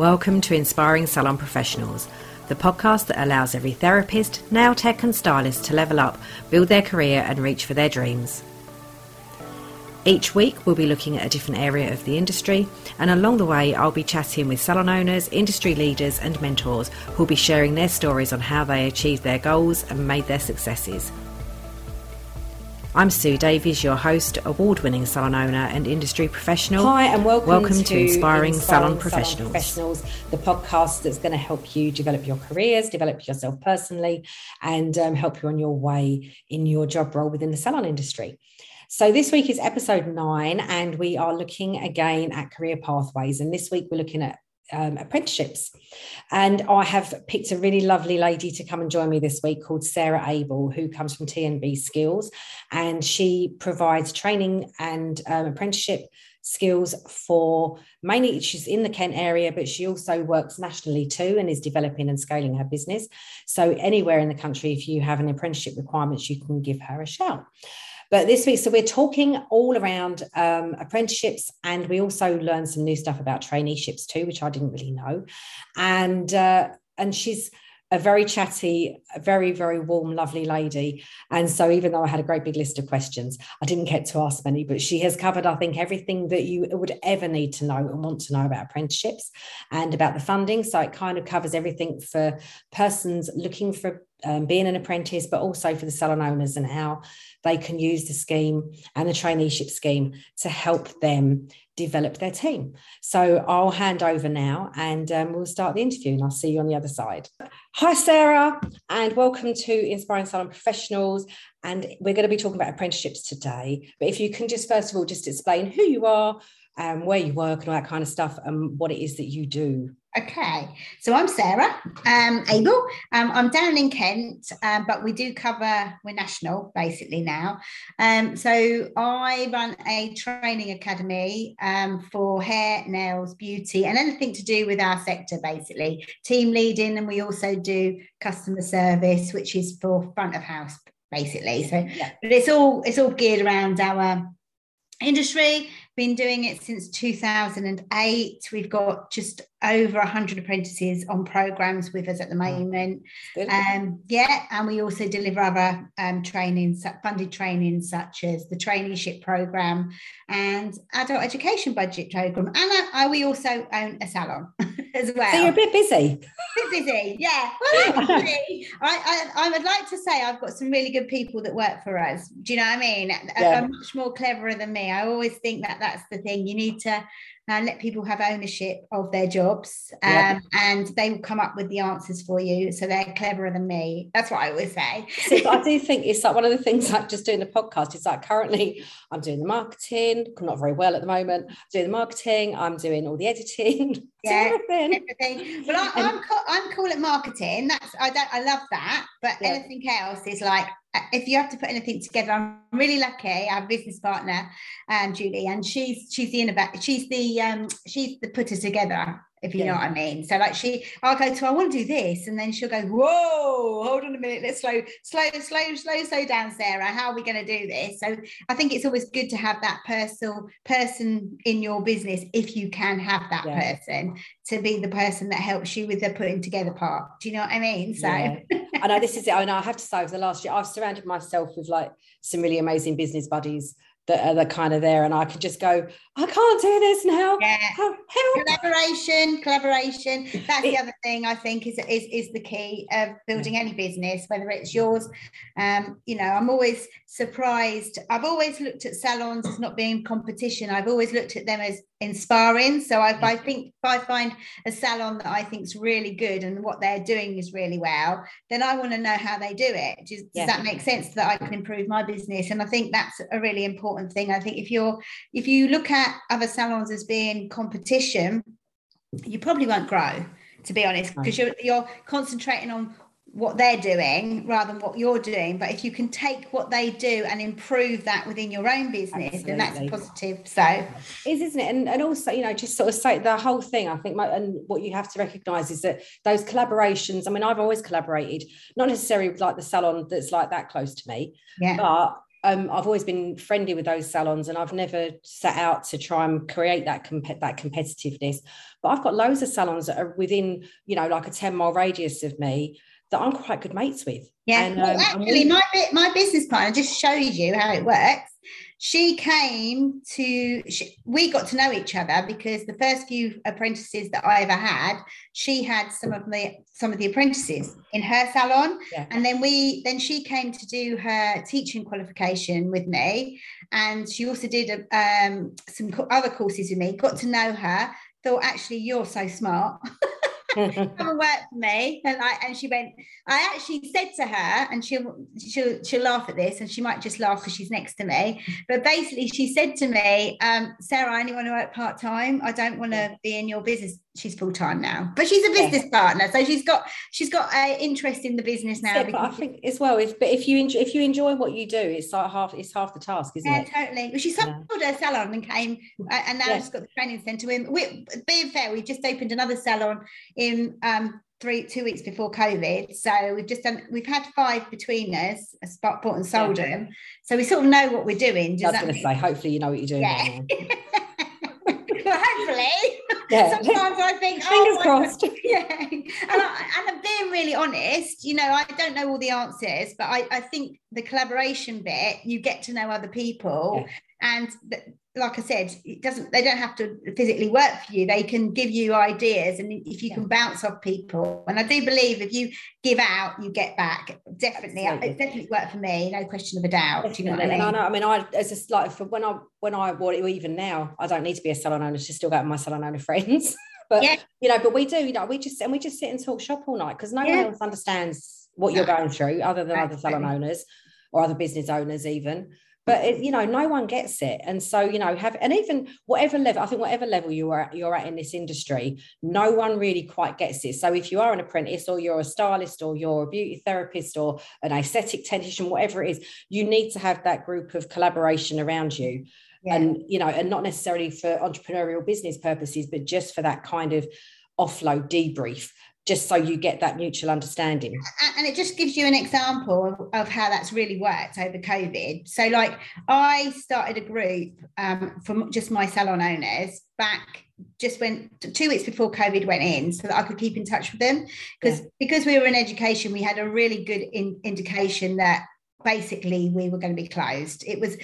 Welcome to Inspiring Salon Professionals, the podcast that allows every therapist, nail tech, and stylist to level up, build their career, and reach for their dreams. Each week, we'll be looking at a different area of the industry, and along the way, I'll be chatting with salon owners, industry leaders, and mentors who'll be sharing their stories on how they achieved their goals and made their successes. I'm Sue Davies, your host, award winning salon owner and industry professional. Hi, and welcome, welcome to, to Inspiring, Inspiring Salon, Professionals. Professionals, the podcast that's going to help you develop your careers, develop yourself personally, and um, help you on your way in your job role within the salon industry. So, this week is episode nine, and we are looking again at career pathways. And this week, we're looking at um, apprenticeships. And I have picked a really lovely lady to come and join me this week called Sarah Abel, who comes from TNB Skills. And she provides training and um, apprenticeship skills for mainly she's in the Kent area, but she also works nationally too and is developing and scaling her business. So, anywhere in the country, if you have an apprenticeship requirements, you can give her a shout. But this week, so we're talking all around um, apprenticeships, and we also learned some new stuff about traineeships too, which I didn't really know. And uh, and she's a very chatty, very, very warm, lovely lady. And so, even though I had a great big list of questions, I didn't get to ask many, but she has covered, I think, everything that you would ever need to know and want to know about apprenticeships and about the funding. So, it kind of covers everything for persons looking for um, being an apprentice, but also for the salon owners and how they can use the scheme and the traineeship scheme to help them develop their team. So I'll hand over now and um, we'll start the interview and I'll see you on the other side. Hi, Sarah, and welcome to Inspiring Salon Professionals. And we're going to be talking about apprenticeships today. But if you can just first of all just explain who you are, um, where you work, and all that kind of stuff, and what it is that you do. Okay, so I'm Sarah um, Abel. Um, I'm down in Kent, um, but we do cover, we're national basically now. Um, so I run a training academy um, for hair, nails, beauty, and anything to do with our sector basically. Team leading, and we also do customer service, which is for front of house basically. So, yeah. but it's all it's all geared around our industry been doing it since 2008 we've got just over 100 apprentices on programs with us at the moment. Um, yeah and we also deliver other um, trainings funded trainings such as the traineeship program and adult education budget program. And uh, we also own a salon as well so you're a bit busy. A bit busy yeah. Well actually I, I, I would like to say I've got some really good people that work for us. Do you know what I mean? Yeah. are much more cleverer than me. I always think that that's the thing. You need to and let people have ownership of their jobs um, yeah. and they will come up with the answers for you so they're cleverer than me that's what i always say See, i do think it's like one of the things like just doing the podcast is like currently i'm doing the marketing not very well at the moment I'm doing the marketing i'm doing all the editing yeah everything, everything. well I, am cool, i'm cool at marketing that's i don't i love that but yeah. anything else is like if you have to put anything together, I'm really lucky. A business partner, um, Julie, and she's she's the innovator. She's the um, she's the putter together if you yeah. know what I mean. So like she, I'll go to, I want to do this, and then she'll go, whoa, hold on a minute, let's slow, slow, slow, slow, slow down, Sarah. How are we going to do this? So I think it's always good to have that personal person in your business if you can have that yeah. person to be the person that helps you with the putting together part. Do you know what I mean? So yeah. I know this is it. I know I have to say over the last year, I've surrounded myself with like some really amazing business buddies that are the kind of there and I could just go I can't do this now. Yeah. help, collaboration collaboration. That's the other thing I think is, is is the key of building any business whether it's yours. Um you know I'm always surprised. I've always looked at salons as not being competition. I've always looked at them as inspiring. So if I think if I find a salon that I think is really good and what they're doing is really well then I want to know how they do it. Does, yeah. does that make sense that I can improve my business? And I think that's a really important important thing. I think if you're if you look at other salons as being competition, you probably won't grow, to be honest, because you're you're concentrating on what they're doing rather than what you're doing. But if you can take what they do and improve that within your own business, Absolutely. then that's positive. So it is, isn't it? And, and also, you know, just sort of say the whole thing, I think, my, and what you have to recognize is that those collaborations, I mean, I've always collaborated, not necessarily with like the salon that's like that close to me, yeah. but um, I've always been friendly with those salons, and I've never set out to try and create that comp- that competitiveness. But I've got loads of salons that are within, you know, like a ten mile radius of me that I'm quite good mates with. Yeah, and, well, um, actually, my my business partner just shows you how it works. She came to she, we got to know each other because the first few apprentices that i ever had she had some of the some of the apprentices in her salon. Yeah. and then we then she came to do her teaching qualification with me. And she also did a, um, some other courses with me. Got to know her. Thought actually you're so smart come and work for me. And like, and she went, I actually said to her, and she'll she'll she'll laugh at this, and she might just laugh because she's next to me. But basically, she said to me, um, Sarah, I only want to work part time. I don't want to be in your business she's full time now, but she's a business yeah. partner, so she's got she's got an interest in the business now. Yeah, but I think as well, if but if you enjoy, if you enjoy what you do, it's like half it's half the task, isn't yeah, it? Yeah, totally. Well, she sold yeah. her salon and came, uh, and now yeah. she's got the training centre. We, being fair, we just opened another salon in um, three two weeks before COVID. So we've just done we've had five between us, a spot bought and sold them. So we sort of know what we're doing. Does I was going to say, hopefully you know what you're doing. Yeah. hopefully. Yeah. Sometimes I think, oh fingers oh, crossed. Yeah. And, I, and I'm being really honest, you know, I don't know all the answers, but I, I think the collaboration bit, you get to know other people. Yeah. And th- like I said, it doesn't they don't have to physically work for you. They can give you ideas and if you yeah. can bounce off people. And I do believe if you give out, you get back. Definitely. Absolutely. It definitely worked for me, no question of a doubt. You know I mean? I know, I mean I it's just like for when I when I well even now, I don't need to be a salon owner to still go with my salon owner friends. but yeah. you know, but we do, you know, we just and we just sit and talk shop all night because no yeah. one else understands what you're going through other than other salon owners or other business owners even but it, you know no one gets it. And so you know have and even whatever level i think whatever level you are you're at in this industry no one really quite gets it. So if you are an apprentice or you're a stylist or you're a beauty therapist or an aesthetic technician whatever it is you need to have that group of collaboration around you. Yeah. and you know and not necessarily for entrepreneurial business purposes but just for that kind of offload debrief just so you get that mutual understanding. And it just gives you an example of, how that's really worked over COVID. So, like, I started a group um, for just my salon owners back just when two weeks before COVID went in, so that I could keep in touch with them. Because yeah. because we were in education, we had a really good in, indication that basically we were going to be closed. It was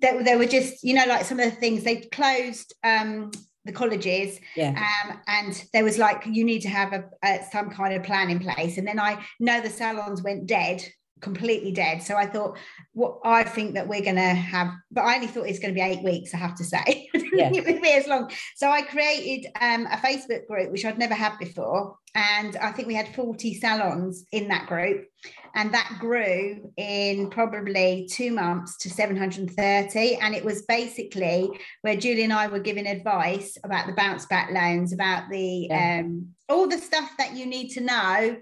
there, there were just you know like some of the things they closed um, the colleges yeah. um, and there was like you need to have a, a, some kind of plan in place and then i know the salons went dead completely dead so i thought what i think that we're going to have but i only thought it's going to be eight weeks i have to say yeah. it would be as long so i created um, a facebook group which i'd never had before and i think we had 40 salons in that group and that grew in probably two months to 730 and it was basically where julie and i were giving advice about the bounce back loans about the yeah. um, all the stuff that you need to know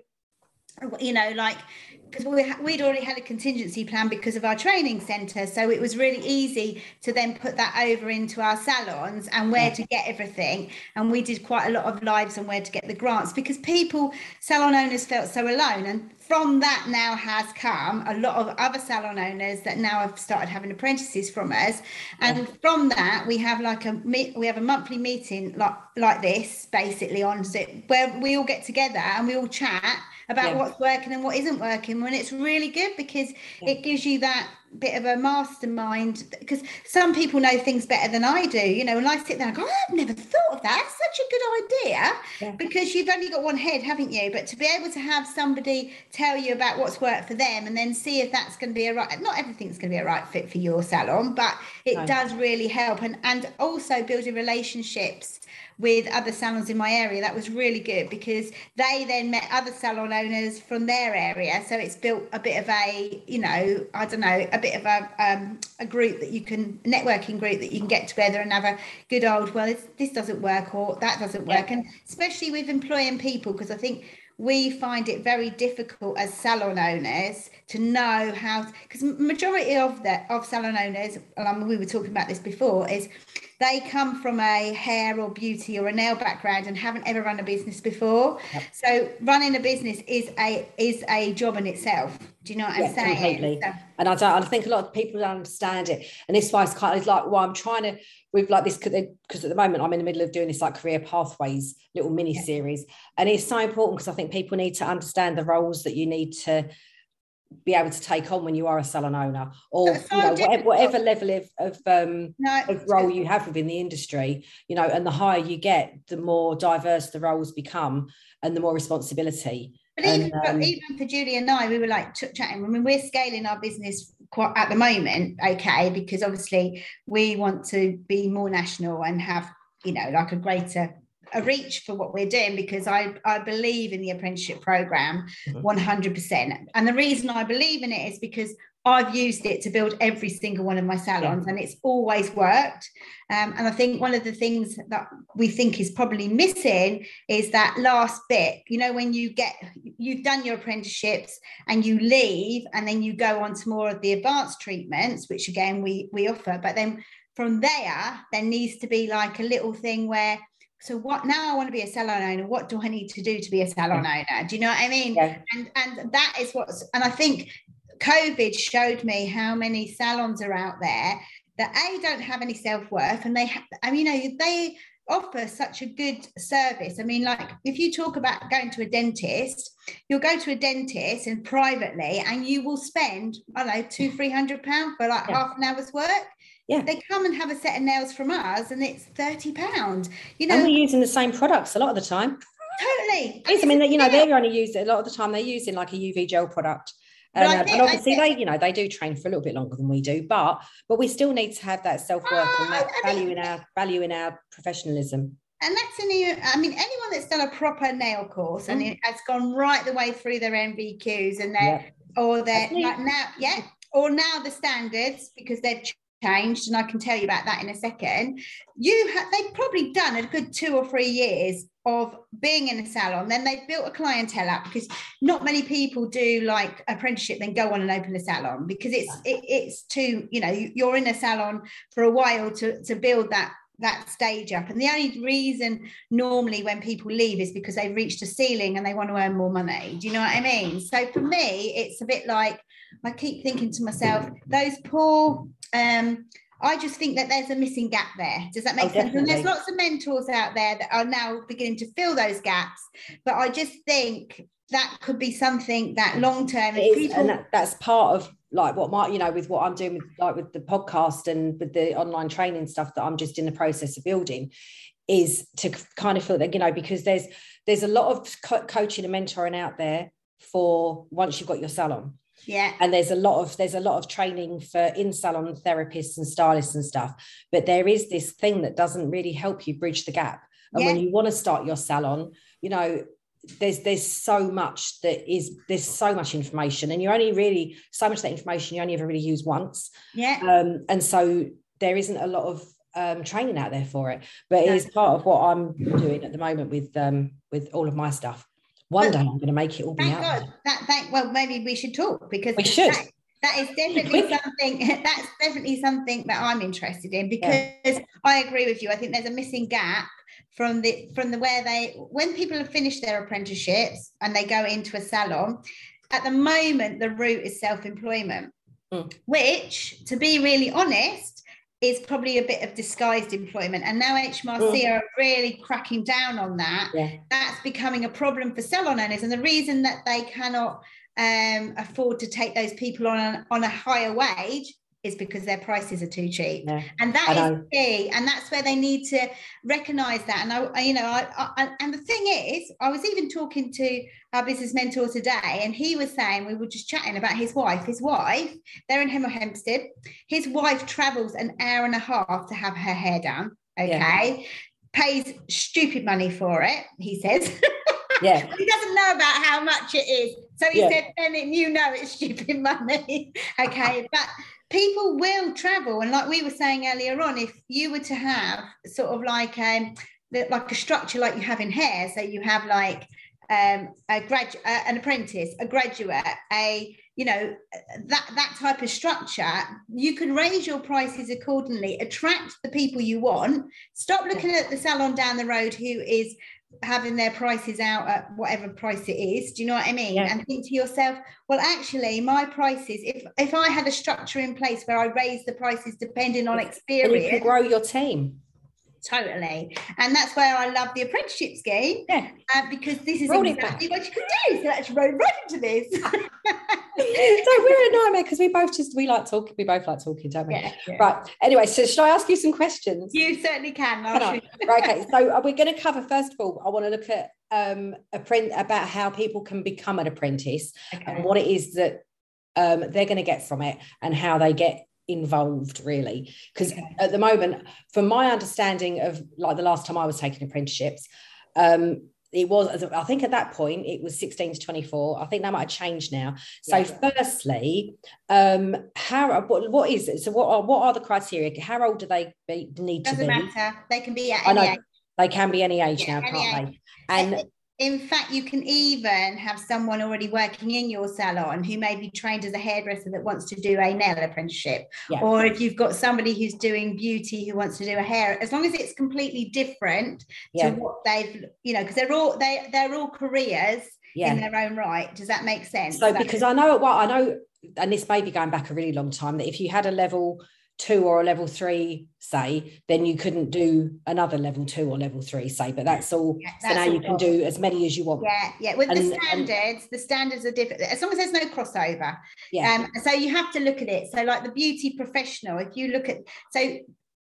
you know like because we we'd already had a contingency plan because of our training centre. So it was really easy to then put that over into our salons and where to get everything. And we did quite a lot of lives on where to get the grants because people, salon owners felt so alone. And from that now has come a lot of other salon owners that now have started having apprentices from us. And yeah. from that, we have like a we have a monthly meeting like like this basically on so where we all get together and we all chat about yeah. what's working and what isn't working when it's really good because yeah. it gives you that bit of a mastermind because some people know things better than I do. You know, and I sit there and go, oh, I've never thought of that. That's such a good idea yeah. because you've only got one head, haven't you? But to be able to have somebody tell you about what's worked for them and then see if that's going to be a right, not everything's going to be a right fit for your salon, but it no. does really help. And, and also building relationships with other salons in my area. That was really good because they then met other salon owners from their area. So it's built a bit of a, you know, I don't know, a bit of a um, a group that you can networking group that you can get together and have a good old well, this, this doesn't work or that doesn't work, yeah. and especially with employing people because I think we find it very difficult as salon owners to know how because majority of the of salon owners um, we were talking about this before is they come from a hair or beauty or a nail background and haven't ever run a business before. Yep. So running a business is a is a job in itself. Do you know what yeah, I'm saying? Completely. So, and I don't. I think a lot of people don't understand it, and this why it's kind of like, well, I'm trying to with like this because at the moment I'm in the middle of doing this like career pathways little mini yeah. series, and it's so important because I think people need to understand the roles that you need to be able to take on when you are a salon owner or so you know, whatever, whatever, level of, of, um, no, of role you have within the industry you know and the higher you get the more diverse the roles become and the more responsibility but even, um, even for Julie and I, we were like chatting. I mean, we're scaling our business quite at the moment, okay, because obviously we want to be more national and have, you know, like a greater a reach for what we're doing because I, I believe in the apprenticeship program 100%. Mm-hmm. And the reason I believe in it is because I've used it to build every single one of my salons and it's always worked. Um, and I think one of the things that we think is probably missing is that last bit, you know, when you get, you've done your apprenticeships and you leave and then you go on to more of the advanced treatments, which again, we, we offer, but then from there, there needs to be like a little thing where so what now i want to be a salon owner what do i need to do to be a salon mm. owner? Do you know what i mean? Yeah. and and that is what's and i think covid showed me how many salons are out there that a don't have any self-worth and they have i mean you know they offer such a good service. I mean like if you talk about going to a dentist you'll go to a dentist and privately and you will spend i don't know two three hundred pounds for like yeah. half an hour's work yeah. They come and have a set of nails from us and it's 30 pounds. You know, and we're using the same products a lot of the time. Totally. I mean, you know, they're only using a lot of the time they're using like a UV gel product. And, uh, and, obviously they you know they do train for a little bit longer than we do but but we still need to have that self-worth oh, and that value in our value in our professionalism and that's any i mean anyone that's done a proper nail course mm. and it has gone right the way through their nvqs and their yeah. or their like now yeah or now the standards because they've changed and i can tell you about that in a second. You have they've probably done a good two or three years of being in a salon then they've built a clientele up because not many people do like apprenticeship then go on and open a salon because it's it, it's too you know you're in a salon for a while to to build that that stage up. And the only reason normally when people leave is because they've reached a ceiling and they want to earn more money. Do you know what i mean? So for me it's a bit like i keep thinking to myself those poor um, I just think that there's a missing gap there. Does that make oh, sense? And there's lots of mentors out there that are now beginning to fill those gaps. But I just think that could be something that long term people and that, that's part of like what my you know with what I'm doing with like with the podcast and with the online training stuff that I'm just in the process of building is to kind of feel that you know because there's there's a lot of co- coaching and mentoring out there for once you've got your salon yeah. And there's a lot of there's a lot of training for in salon therapists and stylists and stuff. But there is this thing that doesn't really help you bridge the gap. And yeah. when you want to start your salon you know there's there's so much that is there's so much information and you're only really so much that information you only ever really use once. Yeah. Um and so there isn't a lot of um, training out there for it. But it is part of what i'm doing at the moment with um with all of my stuff one but day I'm going to make it all be thank out. God. That thank well maybe we should talk because we should. That, that is definitely something that's definitely something that I'm interested in because yeah. I agree with you. I think there's a missing gap from the from the where they when people have finished their apprenticeships and they go into a salon at the moment the route is self-employment mm. which to be really honest is probably a bit of disguised employment. And now HMRC mm. are really cracking down on that. Yeah. That's becoming a problem for salon owners. And the reason that they cannot um, afford to take those people on on a higher wage is because their prices are too cheap. Yeah, and that is key and that's where they need to recognize that. And i you know I, I, and the thing is i was even talking to our business mentor today and he was saying we were just chatting about his wife. His wife they're in Hemel Hempstead. His wife travels an hour and a half to have her hair done okay? Yeah. pays stupid money for it he says. Yeah. He doesn't know about how much it is. So he yeah. said then you know it's stupid money okay? But people will travel and like we were saying earlier on if you were to have sort of like a like a structure like you have in hair so you have like um, a grad, uh, an apprentice, a graduate, a you know that that type of structure you can raise your prices accordingly attract the people you want. Stop looking at the salon down the road who is having their prices out at whatever price it is. Do you know what i mean? Yeah. and think to yourself well actually my prices if if i had a structure in place where i raise the prices depending on experience and you can grow your team totally. And that's where i love the apprenticeship scheme yeah. uh, because this is exactly what you can do. So let's roll right into this. So we're a nightmare because we both just we like talking we both like talking don't we? Yeah, yeah. right. Anyway so should i ask you some questions? You certainly can, can right, okay. So we're going to cover first of all i want to look at um a print about how people can become an apprentice okay. and what it is that um, they're going to get from it and how they get involved really because okay. at the moment from my understanding of like the last time i was taking apprenticeships um it was i think at that point it was 16 to 24 i think that might have changed now so yeah. firstly um how what, what is it so what are what are the criteria how old do they be, need Doesn't to be matter they can be at any I know, age. they can be any age yeah, now can't age. they and in fact, you can even have someone already working in your salon who may be trained as a hairdresser that wants to do a nail apprenticeship. Yeah. Or if you've got somebody who's doing beauty who wants to do a hair, as long as it's completely different yeah. to what they've, you know, because they're all they they're all careers yeah. in their own right. Does that make sense? So, because I know well, I know, and this may be going back a really long time, that if you had a level two or a level three, say, then you couldn't do another level two or level three, say. But that's all. Yeah, that's so now you can do as many as you want. Yeah, yeah. With and, the standards, and, the standards are different as long as there's no crossover. Yeah. Um, so you have to look at it. So like the beauty professional, if you look at so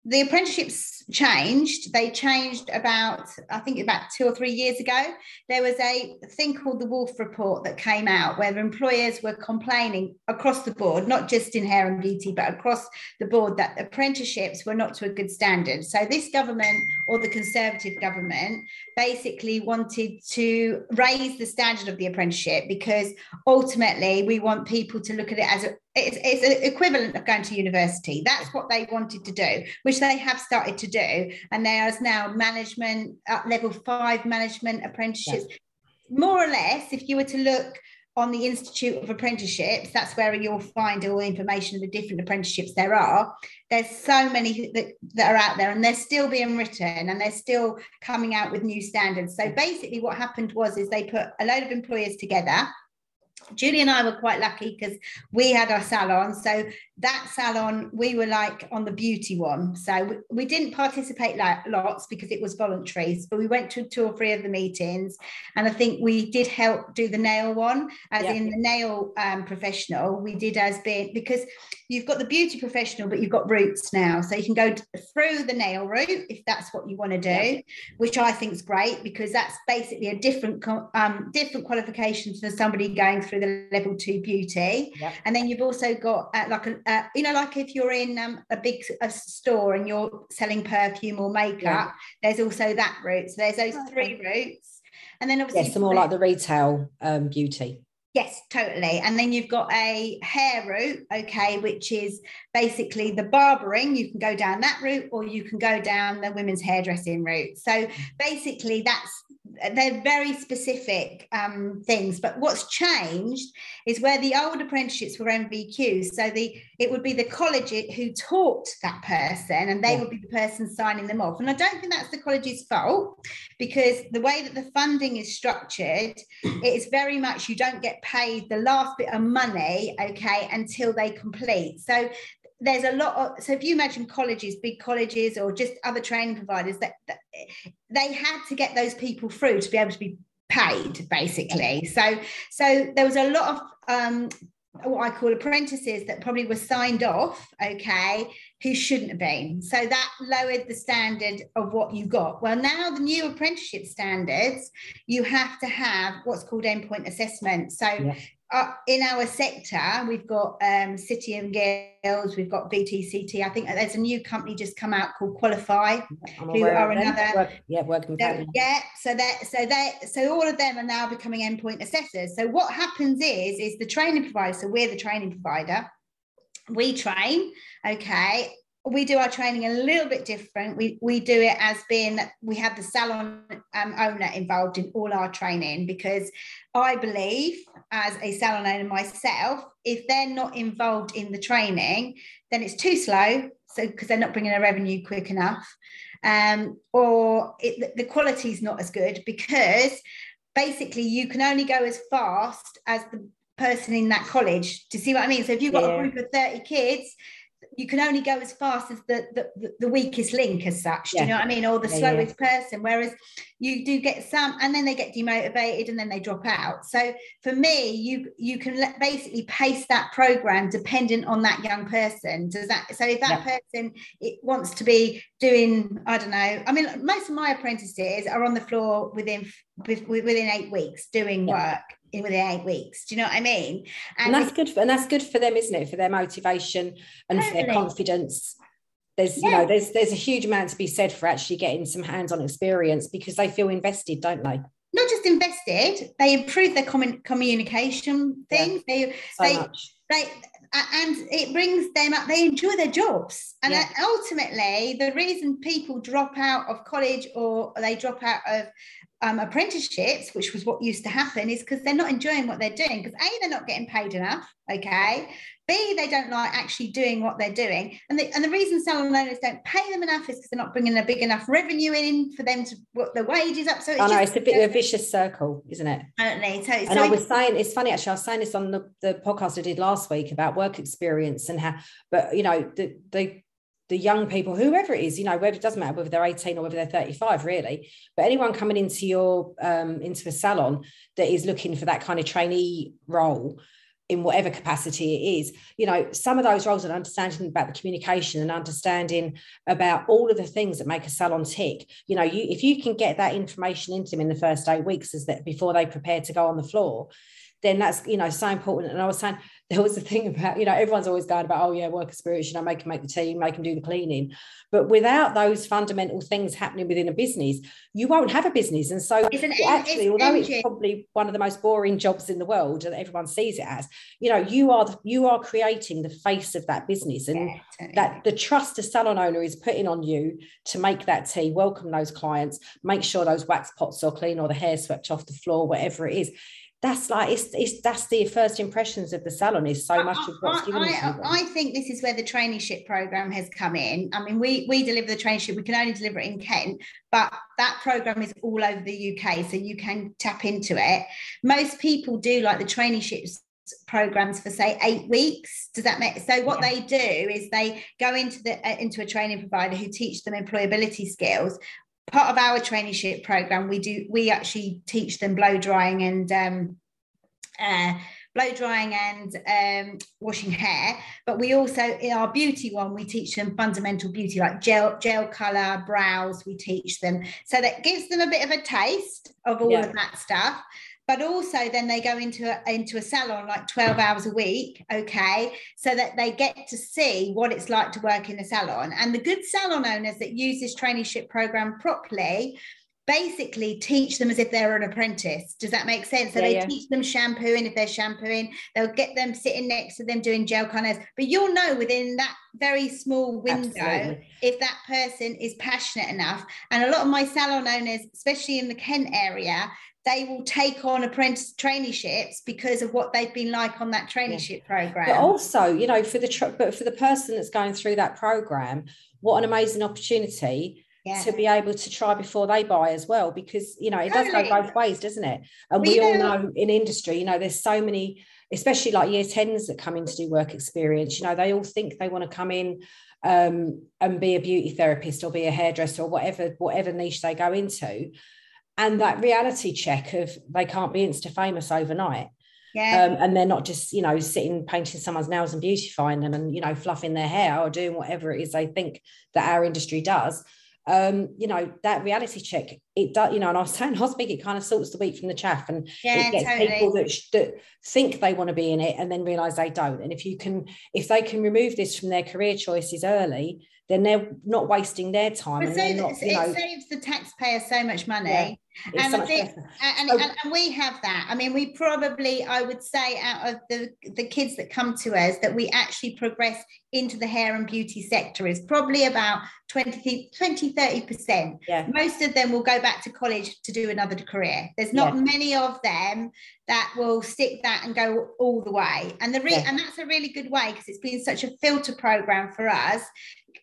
the apprenticeships changed. They changed about, I think, about two or three years ago. There was a thing called the Wolf Report that came out where employers were complaining across the board, not just in hair and beauty, but across the board, that apprenticeships were not to a good standard. So, this government or the Conservative government basically wanted to raise the standard of the apprenticeship because ultimately we want people to look at it as a it's, it's an equivalent of going to university. That's what they wanted to do, which they have started to do. And there is now management, uh, level five management apprenticeships. Yeah. More or less, if you were to look on the Institute of Apprenticeships, that's where you'll find all the information of the different apprenticeships there are. There's so many that, that are out there and they're still being written and they're still coming out with new standards. So basically what happened was is they put a load of employers together Julie and I were quite lucky because we had our salon. So that salon, we were like on the beauty one. So we, we didn't participate like lots because it was voluntary, but we went to two or three of the meetings. And I think we did help do the nail one, as yeah. in the nail um, professional. We did as being because you've got the beauty professional, but you've got routes now. So you can go through the nail route if that's what you want to do, yeah. which I think is great because that's basically a different um, different qualification for somebody going through the level two beauty. Yeah. And then you've also got uh, like a, uh, you know, like if you're in um, a big a store and you're selling perfume or makeup, yeah. there's also that route. So there's those three routes. And then obviously, yes, some more like the retail um, beauty. Yes, totally. And then you've got a hair route, okay, which is basically the barbering. You can go down that route or you can go down the women's hairdressing route. So basically, that's they're very specific um, things. But what's changed is where the old apprenticeships were NVQs. So the it would be the college who taught that person, and they would be the person signing them off. And I don't think that's the college's fault because the way that the funding is structured, it is very much you don't get paid the last bit of money, okay, until they complete. So there's a lot of so if you imagine colleges big colleges or just other training providers that, that, they had to get those people through to be able to be paid basically so so there was a lot of um what I call apprentices that probably were signed off, okay, who shouldn't have been. So that lowered the standard of what you got. Well, now the new apprenticeship standards, you have to have what's called endpoint assessment. So yeah uh, in our sector, we've got um, City and Guilds, we've got VTCT. I think there's a new company just come out called Qualify, who are another. Work, yeah, working so, Yeah, so that so that so all of them are now becoming endpoint assessors. So what happens is is the training provider. So we're the training provider. We train, okay, we do our training a little bit different. We we do it as being we have the salon um, owner involved in all our training because I believe as a salon owner myself, if they're not involved in the training, then it's too slow. So because they're not bringing a revenue quick enough, um, or it, the quality is not as good because basically you can only go as fast as the person in that college. Do you see what I mean? So if you've got yeah. a group of 30 kids, you can only go as fast as the the, the weakest link as such yeah. do you know what i mean? Or the yeah, slowest yeah. person whereas you do get some and then they get demotivated and then they drop out. So for me you you can let, basically pace that program dependent on that young person. Does that so if that person it wants to be doing i don't know i mean most of my apprentices are on the floor within within eight weeks doing work within eight weeks. Do you know what I mean? And, and that's good for, and that's good for them, isn't it? For their motivation and totally. for their confidence. There's, yeah. you know, there's there's a huge amount to be said for actually getting some hands-on experience because they feel invested, don't they? Not just invested, they improve their common communication things. Yeah. They so they, much. they and it brings them up they enjoy their jobs and yeah. ultimately the reason people drop out of college or they drop out of um, apprenticeships, which was what used to happen, is because they're not enjoying what they're doing. Because A, they're not getting paid enough. Okay. B, they don't like actually doing what they're doing. And the, and the reason salon owners don't pay them enough is because they're not bringing a big enough revenue in for them to put the wages up. So it's, I know, it's a bit of a vicious circle, isn't it? So, and so I was saying, it's funny actually, I was saying this on the, the podcast I did last week about work experience and how, but you know, the, the the young people, whoever it is, you know, whether it doesn't matter whether they're 18 or whether they're 35, really, but anyone coming into your um, into a salon that is looking for that kind of trainee role in whatever capacity it is, you know, some of those roles and understanding about the communication and understanding about all of the things that make a salon tick, you know, you if you can get that information into them in the first eight weeks is that before they prepare to go on the floor, then that's you know so important. And I was saying there was a thing about you know everyone's always going about oh yeah work experience you know make them make the team make them do the cleaning but without those fundamental things happening within a business you won't have a business and so it's an, actually it's although engine. it's probably one of the most boring jobs in the world that everyone sees it as you know you are you are creating the face of that business and yeah, totally. that the trust a salon owner is putting on you to make that tea welcome those clients make sure those wax pots are clean or the hair swept off the floor whatever it is that's like it's, it's that's the first impressions of the salon is so much of what's given I, I, think this is where the traineeship program has come in. I mean we we deliver the traineeship. We can only deliver it in kent but that program is all over the uk so you can tap into it. Most people do like the traineeships programs for say eight weeks. Does that make so what yeah. they do is they go into the uh, into a training provider who teach them employability skills part of our traineeship program we do we actually teach them blow drying and um, uh, blow drying and um, washing hair. But we also in our beauty one we teach them fundamental beauty like gel gel color brows we teach them. So that gives them a bit of a taste of all yeah. of that stuff but also then they go into a, into a salon like 12 hours a week okay so that they get to see what it's like to work in a salon. And the good salon owners that use this traineeship program properly basically teach them as if they're an apprentice. Does that make sense? So yeah, they yeah. teach them shampooing if they're shampooing, they'll get them sitting next to them doing gel conners. But you'll know within that very small window Absolutely. if that person is passionate enough. And a lot of my salon owners, especially in the Kent area, they will take on apprentice traineeships because of what they've been like on that traineeship yeah. program. But also, you know, for the but for the person that's going through that program, what an amazing opportunity yeah. to be able to try before they buy as well, because you know it totally. does go both ways, doesn't it? And we, we all know in industry, you know, there's so many, especially like year tens that come in to do work experience. You know, they all think they want to come in um, and be a beauty therapist or be a hairdresser or whatever whatever niche they go into and that reality check of they can't be insta famous overnight yeah. Um, and they're not just you know sitting painting someone's nails and beautifying them and you know fluffing their hair or doing whatever it is they think that our industry does um, you know, that reality check, it does, you know, and I was saying, I think it kind of sorts the wheat from the chaff and yeah, it gets totally. people that, that think they want to be in it and then realize they don't. And if you can, if they can remove this from their career choices early, then they're not wasting their time. So, they're not, you know, it saves the taxpayer so much money. Yeah, and so much think, and, So- and, and we have that. I mean, we probably, I would say, out of the the kids that come to us, that we actually progress into the hair and beauty sector is probably about 20, 20 30%. Yeah. Most of them will go back to college to do another career. There's not Yeah. many of them that will stick that and go all the way. And the re- and that's a really good way because it's been such a filter program for us.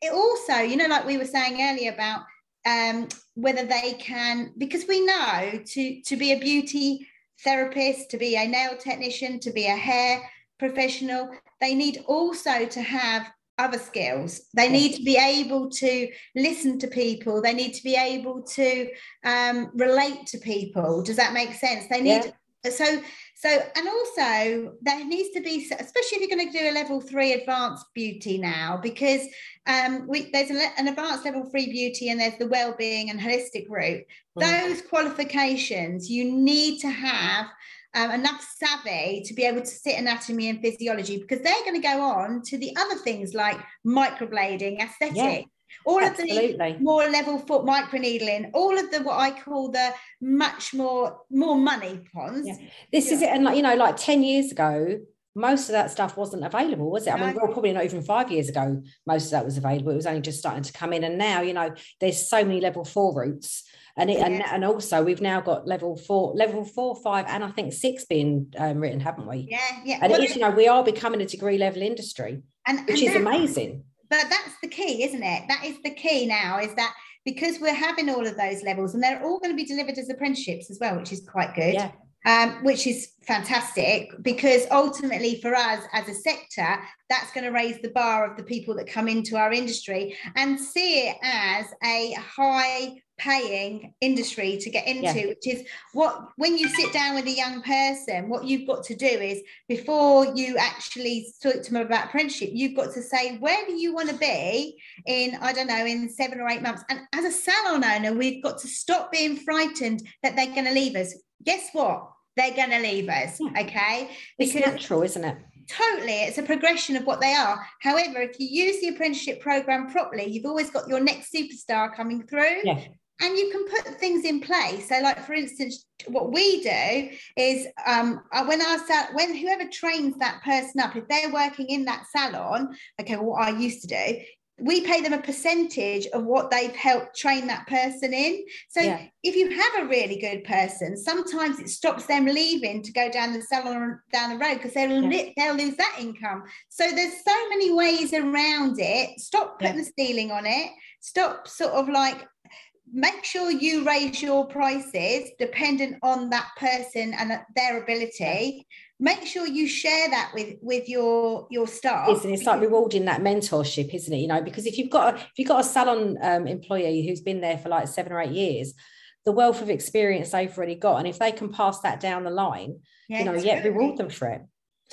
It also, you know, like we were saying earlier about um, whether they can, because we know to to be a beauty therapist, to be a nail technician, to be a hair professional, they need also to have other skills. They need to be able to listen to people. They need to be able to um, relate to people. Does that make sense? They need so so and also there needs to be especially if you're going to do a level three advanced beauty now because um we there's an advanced level three beauty and there's the well-being and holistic route Mm. those qualifications you need to have um, enough savvy to be able to sit anatomy and physiology because they're going to go on to the other things like microblading aesthetic Yeah, all of the more level foot microneedling, all of the what I call the much more more money ponds. Yeah. This is it. And like, you know, like 10 years ago, most of that stuff wasn't available, was it? I mean, No. well, probably not even five years ago, most of that was available. It was only just starting to come in. And now, you know, there's so many level four routes. And it, and, and also we've now got level four, level four, five, and I think six being um, written, haven't we? Yeah, yeah. And Well, it is, you know, we are becoming a degree level industry, and, which and is that- amazing. But that's the key, isn't it? That is the key now, is that because we're having all of those levels and they're all going to be delivered as apprenticeships as well, which is quite good. Yeah. Um, which is fantastic because ultimately for us as a sector, that's going to raise the bar of the people that come into our industry and see it as a high paying industry to get into Yeah. which is what when you sit down with a young person what you've got to do is before you actually talk to them about apprenticeship you've got to say where do you want to be in i don't know in seven or eight months? And as a salon owner we've got to stop being frightened that they're going to leave us. Guess what they're going to leave us Yeah. okay It's natural, isn't it? totally it's a progression of what they are however if you use the apprenticeship program properly you've always got your next superstar coming through Yeah. and you can put things in place so like for instance what we do is um uh, when our when whoever trains that person up if they're working in that salon okay what i used to do we pay them a percentage of what they've helped train that person in so Yeah. if you have a really good person sometimes it stops them leaving to go down the or down the road because they'll Yeah. they'll lose that income so there's so many ways around it stop Yeah. putting the ceiling on it stop sort of like make sure you raise your prices dependent on that person and their ability make sure you share that with with your your staff Isn't? It's like rewarding that mentorship, isn't it? You know, because if you've got a, if you've got a salon um, employee who's been there for like seven or eight years, the wealth of experience they've already got, and if they can pass that down the line, Yeah, you know, yet reward them for it.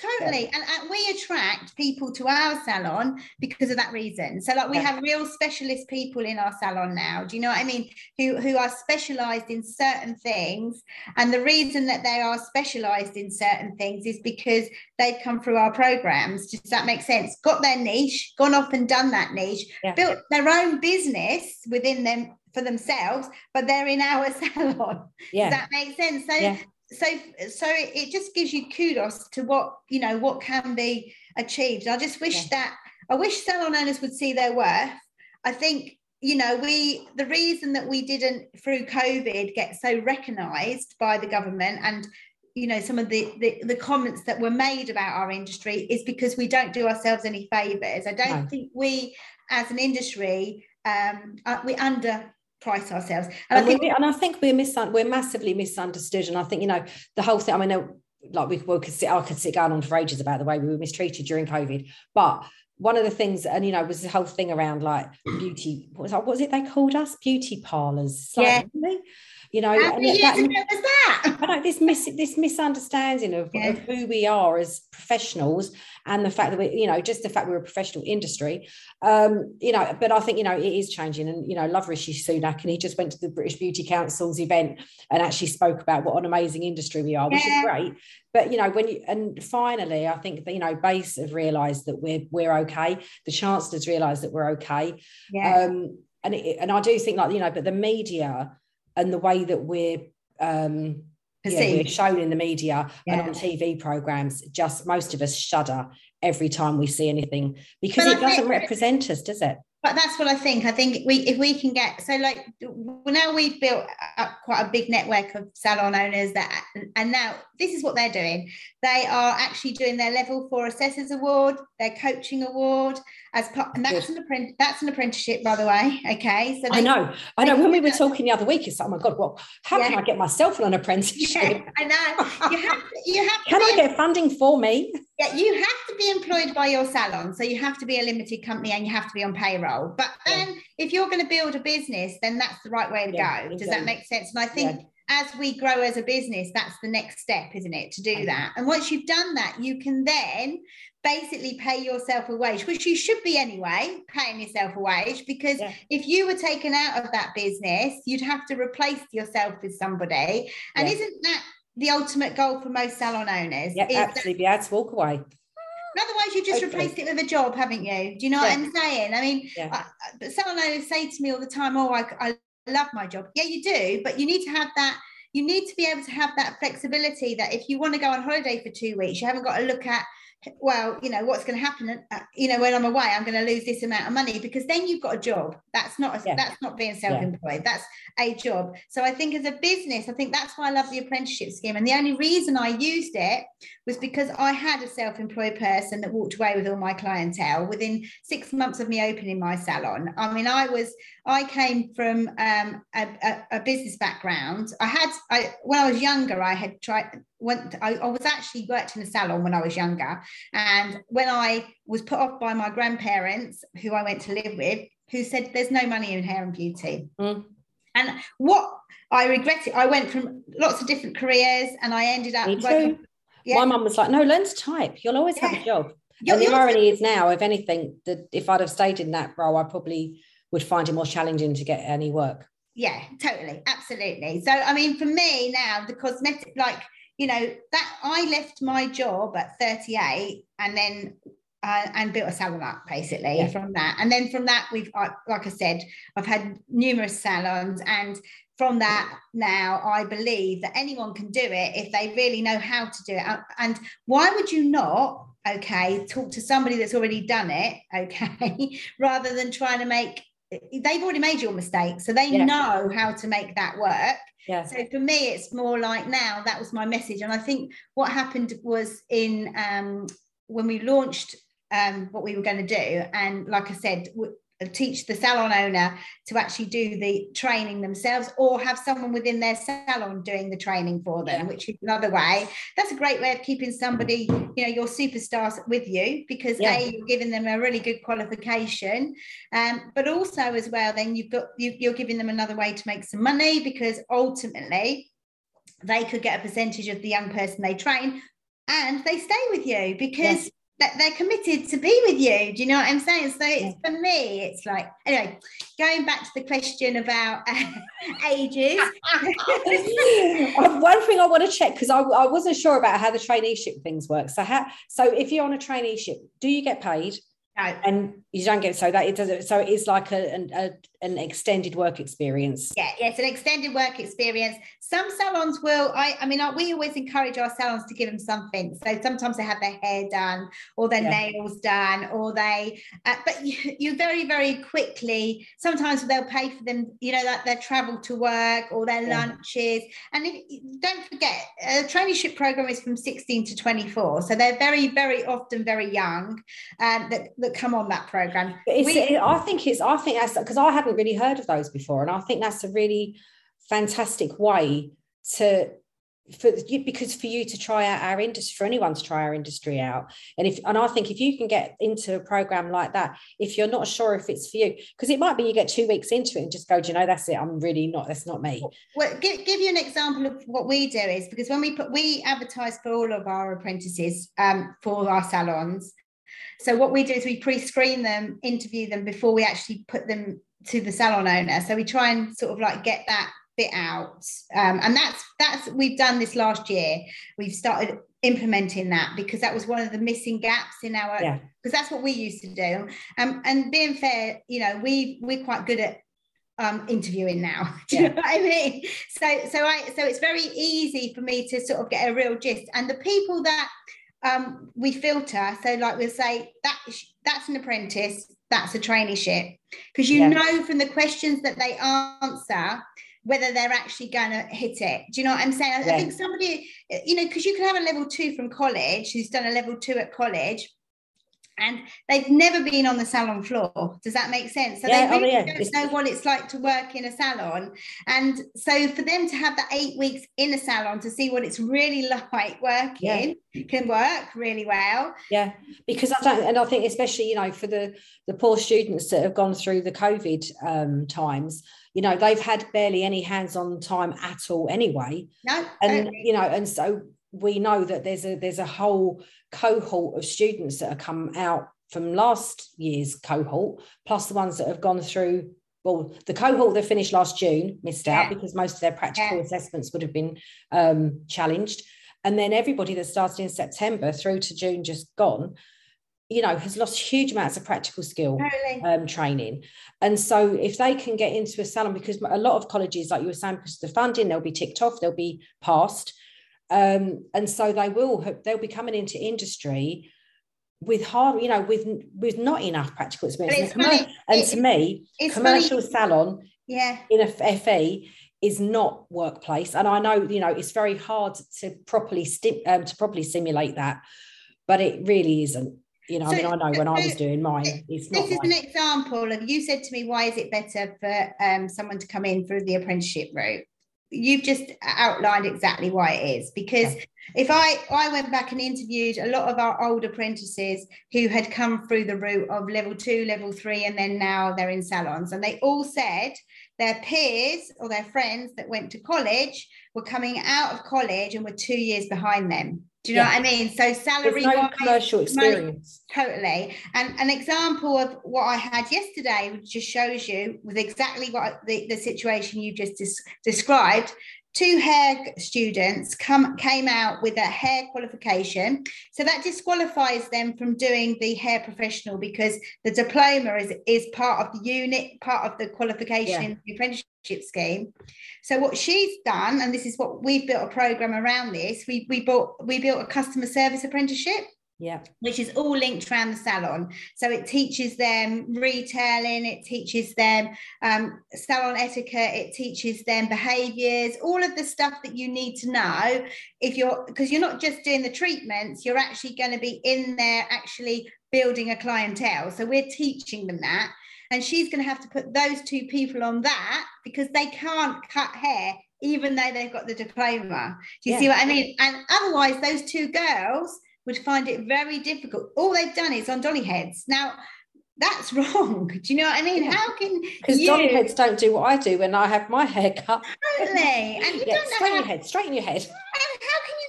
Totally. And, and we attract people to our salon because of that reason. So like we Yeah. have real specialist people in our salon now. Do you know what I mean? Who who are specialized in certain things. And the reason that they are specialized in certain things is because they've come through our programs. Does that make sense? Got their niche, gone off and done that niche, Yeah. built their own business within them for themselves, but they're in our salon. Yeah, Does that make sense? So Yeah. So so it just gives you kudos to what you know what can be achieved. I just wish Yeah. that I wish salon owners would see their worth. I think you know we the reason that we didn't through COVID get so recognised by the government and you know some of the, the the comments that were made about our industry is because we don't do ourselves any favors i don't No. think we as an industry um uh, we underprice ourselves and, and, i think we, and I think we're misun- we're massively misunderstood, and I think you know the whole thing. I mean, like we, we could sit, I could sit going on for ages about the way we were mistreated during COVID, but one of the things, and you know, was the whole thing around like beauty. What was, what was it they called us? Beauty parlors. Yeah. Really? You know How many that, ago was that? I know this mis- this misunderstanding of, Yeah. of who we are as professionals and the fact that we, you know, just the fact we're a professional industry, um, you know, but I think, you know, it is changing. And, you know, love Rishi Sunak and he just went to the British Beauty Council's event and actually spoke about what an amazing industry we are, which Yeah. is great. But, you know, when you, and finally, I think that, you know, base have realised that we're, we're okay. The chancellor's realised that we're okay. Yeah. Um, and, it, and I do think like, you know, but the media and the way that we're, um, yeah, we're shown in the media and on TV programs. Just most of us shudder every time we see anything because But it I doesn't think- represent us, does it? but that's what I think. I think we if we can get so like now we've built up quite a big network of salon owners that and now this is what they're doing. They are actually doing their level four assessors award, their coaching award as part and that's an apprentice that's an apprenticeship by the way. Okay. So I know, I know. When we were talking the other week, it's like, oh my god, well How can I get myself on an apprenticeship? Yeah, I know. You have to, you have to Can I get funding for me? yeah, you have to be employed by your salon. So you have to be a limited company and you have to be on payroll. But Yeah. then if you're going to build a business, then that's the right way to Yeah, go. Does that make sense? And I think as we grow as a business, that's the next step, isn't it? To do that. And once you've done that, you can then basically pay yourself a wage, which you should be anyway, paying yourself a wage, because Yeah. if you were taken out of that business, you'd have to replace yourself with somebody. And Yeah. isn't that the ultimate goal for most salon owners? Yeah, that- absolutely. Be able to walk away. Otherwise, you've just Totally. replaced it with a job, haven't you? Do you know Yeah. what I'm saying? I mean, Yeah. I- salon owners say to me all the time, "Oh, I, I love my job." Yeah, you do, but you need to have that. You need to be able to have that flexibility that if you want to go on holiday for two weeks, you haven't got to look at, well, you know, what's going to happen. Uh, you know, when I'm away, I'm going to lose this amount of money because then you've got a job. That's not a, Yeah. that's not being self-employed. That's a job. So I think as a business, I think that's why I love the apprenticeship scheme. And the only reason I used it was because I had a self-employed person that walked away with all my clientele within six months of me opening my salon. I mean, I was I came from um, a, a, a business background. I had I when I was younger, I had tried went I, I was actually worked in a salon when I was younger. And when I was put off by my grandparents, who I went to live with, who said there's no money in hair and beauty. Mm. And what I regret it, I went from lots of different careers and I ended up Me working- too. Yeah. My mum was like, no, learn to type. You'll always have a job. You're- and the irony is now, if anything, that if I'd have stayed in that role, I probably would find it more challenging to get any work. yeah totally absolutely so i mean for me now the cosmetic like you know that i left my job at 38 and then uh, and built a salon up basically Yeah. from that and then from that we've like i said i've had numerous salons and from that now i believe that anyone can do it if they really know how to do it Uh, and why would you not okay talk to somebody that's already done it okay rather than trying to make they've already made your mistake so they Yeah. know how to make that work Yeah. so for me it's more like now that was my message and i think what happened was in um, when we launched um, what we were going to do and like i said teach the salon owner to actually do the training themselves or have someone within their salon doing the training for them Yeah. which is another way that's a great way of keeping somebody you know your superstars with you because Yeah. a you're giving them a really good qualification um, but also as well then you've got you, you're giving them another way to make some money because ultimately they could get a percentage of the young person they train and they stay with you because Yes. That they're committed to be with you do you know what i'm saying so it's for me it's like anyway going back to the question about ages Uh, One thing I want to check because I, I wasn't sure about how the traineeship things work. So how so if you're on a traineeship, do you get paid? no, And you don't get so that it doesn't so it is like a, an a, an extended work experience. yeah, yeah, it's an extended work experience. Some salons will, I, I mean, we always encourage our salons to give them something. So sometimes they have their hair done, or their Yeah. nails done, or they, uh, but you, you very, very quickly. Sometimes they'll pay for them, you know, like their travel to work or their Yeah. lunches. And if, don't forget, a traineeship program is from 16 to 24, so they're very, very often very young, um, that that come on that program. We- I think it's I think that's because I hadn't really heard of those before, and I think that's a really fantastic way to for because for you to try out our industry for anyone to try our industry out. And if and i think if you can get into a program like that if you're not sure if it's for you because it might be you get two weeks into it and just go do you know that's it i'm really not that's not me. Well give, give you an example of what we do is because when we put we advertise for all of our apprentices um, for our salons. So what we do is we pre-screen them interview them before we actually put them to the salon owner. So we try and sort of like get that bit out um, and that's that's we've done this last year we've started implementing that because that was one of the missing gaps in our because yeah. that's what we used to do um, and being fair you know we we're quite good at um, interviewing now. Do you know what I mean? So so I so it's very easy for me to sort of get a real gist. And the people that um, we filter, so like we'll say that that's an apprentice, that's a traineeship, because you yeah. know from the questions that they answer whether they're actually going to hit it. Do you know what I'm saying? Yeah. I think somebody, you know, because you can have a level two from college who's done a level two at college and they've never been on the salon floor. Does that make sense? So yeah, they oh, really oh, yeah. don't know what it's like to work in a salon. And so for them to have that eight weeks in a salon to see what it's really like working yeah. can work really well. Yeah, because I don't, and I think especially you know for the the poor students that have gone through the COVID um, times, you know they've had barely any hands-on time at all anyway. No, and totally. you know, and so we know that there's a there's a whole cohort of students that have come out from last year's cohort, plus the ones that have gone through. Well, the cohort that finished last June missed yeah. out because most of their practical yeah. assessments would have been um, challenged. And then everybody that started in September through to June just gone, you know, has lost huge amounts of practical skill totally. um, training. And so if they can get into a salon, because a lot of colleges, like you were saying, because of the funding, they'll be ticked off, they'll be passed um, and so they will they'll be coming into industry with hard, you know, with with not enough practical experience. And, funny, and to me, commercial funny. salon yeah. in a FE is not workplace. And I know, you know, it's very hard to properly sti- um, to properly simulate that, but it really isn't. You know, so, I mean, I know when I was doing mine, it's not. This is an example of you said to me, why is it better for um, someone to come in through the apprenticeship route? you've just outlined exactly why it is because if i i went back and interviewed a lot of our old apprentices who had come through the route of level two level three and then now they're in salons and they all said their peers or their friends that went to college were coming out of college and were two years behind them do you know yeah. what I mean? So salary no commercial experience. Money, totally. And an example of what I had yesterday, which just shows you with exactly what the, the situation you just des- described, two hair students come came out with a hair qualification. So that disqualifies them from doing the hair professional because the diploma is is part of the unit part of the qualification yeah. the apprenticeship scheme. So what she's done and this is what we've built a program around this we we bought we built a customer service apprenticeship yeah. Which is all linked around the salon. So it teaches them retailing it teaches them um, salon etiquette it teaches them behaviors all of the stuff that you need to know if you're because you're not just doing the treatments you're actually going to be in there actually building a clientele. So we're teaching them that. And she's going to have to put those two people on that because they can't cut hair even though they've got the diploma. Do you yeah. see what i mean? And otherwise those two girls would find it very difficult. All they've done is on dolly heads. Now, that's wrong. Do you know what I mean? How can because dolly heads don't do what I do when I have my hair cut. Totally, and you yeah, don't know straighten how... your head, straighten your head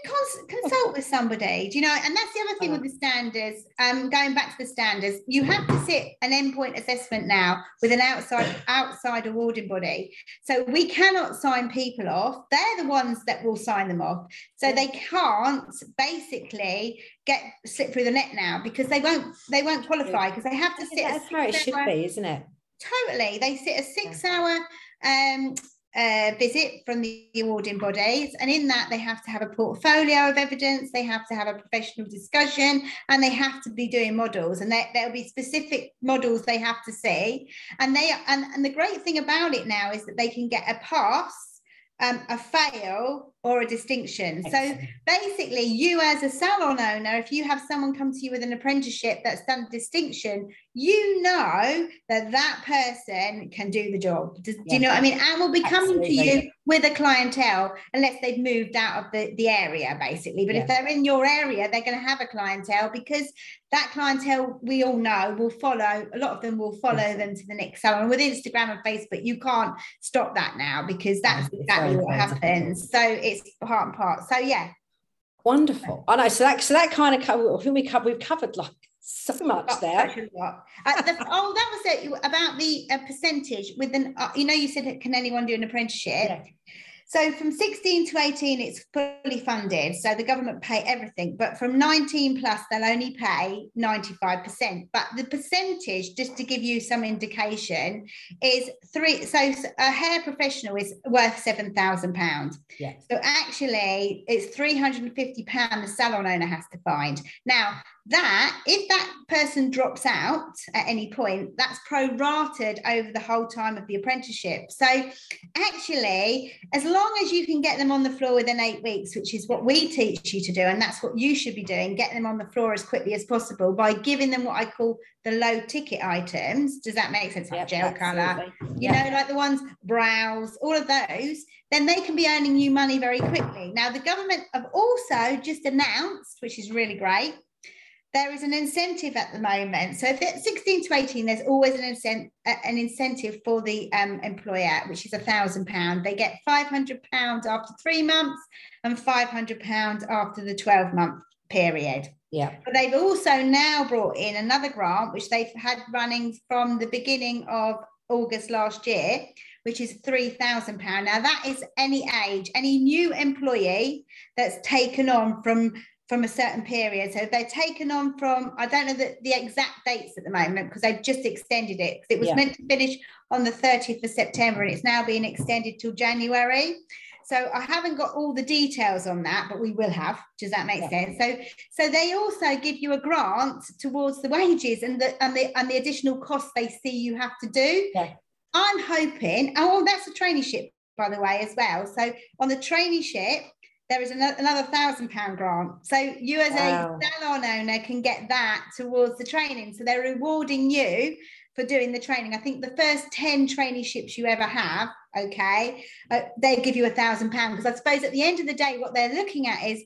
cons- consult with somebody. Do you know? And that's the other thing with the standards. Um, going back to the standards, you have to sit an endpoint assessment now with an outside outside awarding body. So we cannot sign people off. They're the ones that will sign them off. So they can't basically get slip through the net now because they won't they won't qualify because they have to sit. That's how it should be, isn't it? Totally. They sit a six hour um uh, visit from the awarding bodies. And in that, they have to have a portfolio of evidence, they have to have a professional discussion, and they have to be doing models. And there, there'll be specific models they have to see. And they and, and the great thing about it now is that they can get a pass. Um, a fail or a distinction. So basically, you as a salon owner, if you have someone come to you with an apprenticeship that's done distinction, you know that that person can do the job. Does, yeah. Do you know what I mean? And will be coming Absolutely. to you with a clientele unless they've moved out of the, the area, basically. But yeah. if they're in your area, they're going to have a clientele because that clientele we all know will follow. A lot of them will follow yes. them to the next salon. With Instagram and Facebook, you can't stop that now because that's exactly what happens. So it's part and part. So yeah, Wonderful. I know. So that so that kind of cover. I think we covered, we've covered like so much there. Uh, the, oh, that was it about the uh, percentage. With an, uh, you know, you said can anyone do an apprenticeship? Yeah. So from 16 to 18, it's fully funded. So the government pay everything. But from 19 plus, they'll only pay 95%. But the percentage, just to give you some indication, is three. So a hair professional is worth £7,000. Yeah. So actually, it's £350 the salon owner has to find. Now, that if that person drops out at any point that's prorated over the whole time of the apprenticeship. So actually as long as you can get them on the floor within eight weeks which is what we teach you to do and that's what you should be doing get them on the floor as quickly as possible by giving them what i call the low ticket items. Does that make sense? Like yep, gel color you know like the ones brows all of those then they can be earning you money very quickly. Now the government have also just announced which is really great there is an incentive at the moment. So if it's 16 to 18, there's always an, incent- an incentive for the um, employer, which is a thousand pound. They get 500 pounds after three months and 500 pounds after the 12 month period. Yeah. But they've also now brought in another grant, which they've had running from the beginning of August last year, which is £3,000. Now, that is any age, any new employee that's taken on from from a certain period. So they're taken on from, I don't know the, the exact dates at the moment because they've just extended it. It was yeah. meant to finish on the 30th of September and it's now being extended till January. So I haven't got all the details on that, but we will have. Does that make yeah. sense? So so they also give you a grant towards the wages and the and the and the additional costs they see you have to do. Yeah. I'm hoping, oh, that's a traineeship, by the way, as well. So on the traineeship, there is another, thousand pound grant. So you as wow. a salon owner can get that towards the training. So they're rewarding you for doing the training. I think the first 10 traineeships you ever have, okay, uh, they give you a thousand pound. Because I suppose at the end of the day, what they're looking at is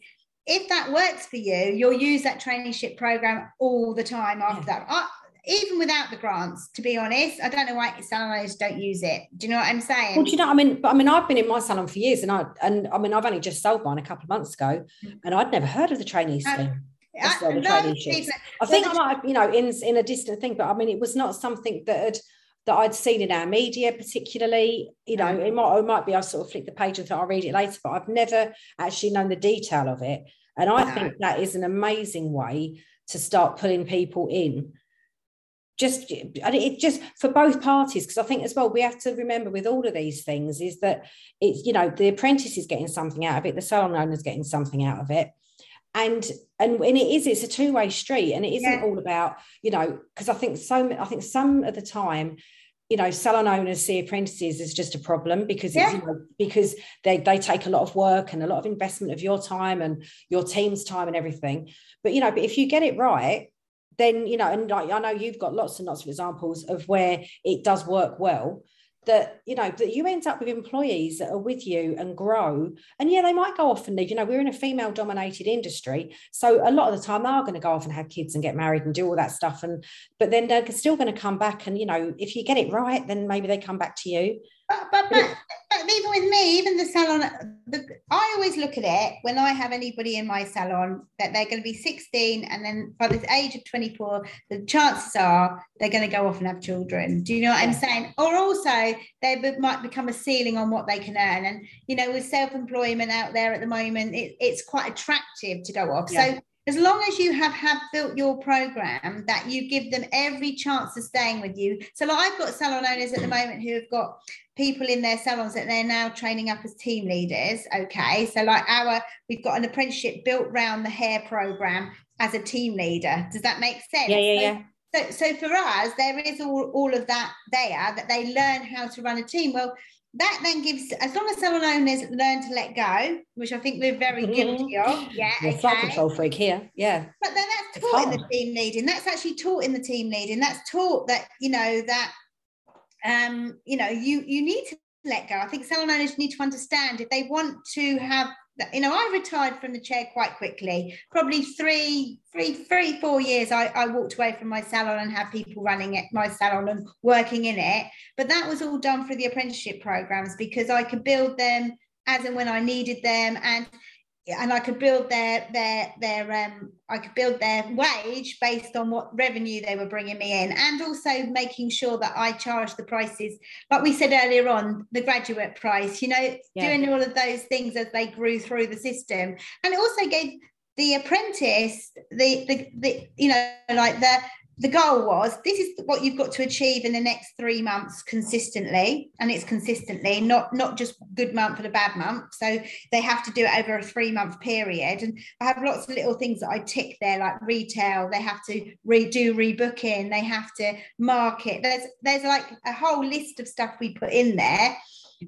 if that works for you, you'll use that traineeship program all the time after yeah. that. I, even without the grants, to be honest, I don't know why salon owners don't use it. Do you know what I'm saying? Well, do you know? I mean, but I mean, I've been in my salon for years, and I and I mean, I've only just sold mine a couple of months ago, and I'd never heard of the trainee um, scheme. I, I think I might have, you know, in in a distant thing, but I mean, it was not something that had that I'd seen in our media, particularly. You know, it might it might be I sort of flick the page and thought I'll read it later, but I've never actually known the detail of it. And I no. think that is an amazing way to start pulling people in just and it just for both parties because i think as well we have to remember with all of these things is that it's you know the apprentice is getting something out of it the salon owner is getting something out of it and and and it is it's a two-way street and it isn't yeah. all about you know because i think so i think some of the time you know salon owners see apprentices as just a problem because yeah. you know, because they they take a lot of work and a lot of investment of your time and your team's time and everything but you know but if you get it right then you know and like, i know you've got lots and lots of examples of where it does work well that you know that you end up with employees that are with you and grow. And yeah they might go off and leave. You know we're in a female dominated industry so a lot of the time they are going to go off and have kids and get married and do all that stuff. And but then they're still going to come back and you know if you get it right then maybe they come back to you but, but, but, but even with me, even the salon, the, I always look at it when I have anybody in my salon that they're going to be 16 and then by the age of 24, the chances are they're going to go off and have children. Do you know what. I'm saying? Or also they might become a ceiling on what they can earn. And, you know, with self-employment out there at the moment, it, it's quite attractive to go off. Yeah. So as long as you have have built your program that you give them every chance of staying with you. So like i've got salon owners at the moment who have got people in their salons that they're now training up as team leaders okay? So like our we've got an apprenticeship built around the hair program as a team leader. Does that make sense? Yeah yeah yeah. so, so for us there is all, all of that there that they learn how to run a team. Well that then gives, as long as salon owners learn to let go, which I think we're very guilty of. Yeah, You're okay. control freak here. Yeah. But then that's taught in the team leading. That's actually taught in the team leading. That's taught that you know that um, you know you you need to let go. I think salon owners need to understand if they want to have you know, I retired from the chair quite quickly. Probably three, three, three, four years. I, I walked away from my salon and had people running it, my salon and working in it. But that was all done through the apprenticeship programs because I could build them as and when I needed them. And and I could build their their their um I could build their wage based on what revenue they were bringing me in, and also making sure that I charged the prices, like we said earlier on, the graduate price. You know, yeah. doing all of those things as they grew through the system, and it also gave the apprentice the the, the you know like the the goal was this is what you've got to achieve in the next three months consistently and it's consistently not not just good month and a bad month. So they have to do it over a three month period. And i have lots of little things that i tick there like retail they have to redo rebooking they have to market. There's there's like a whole list of stuff we put in there.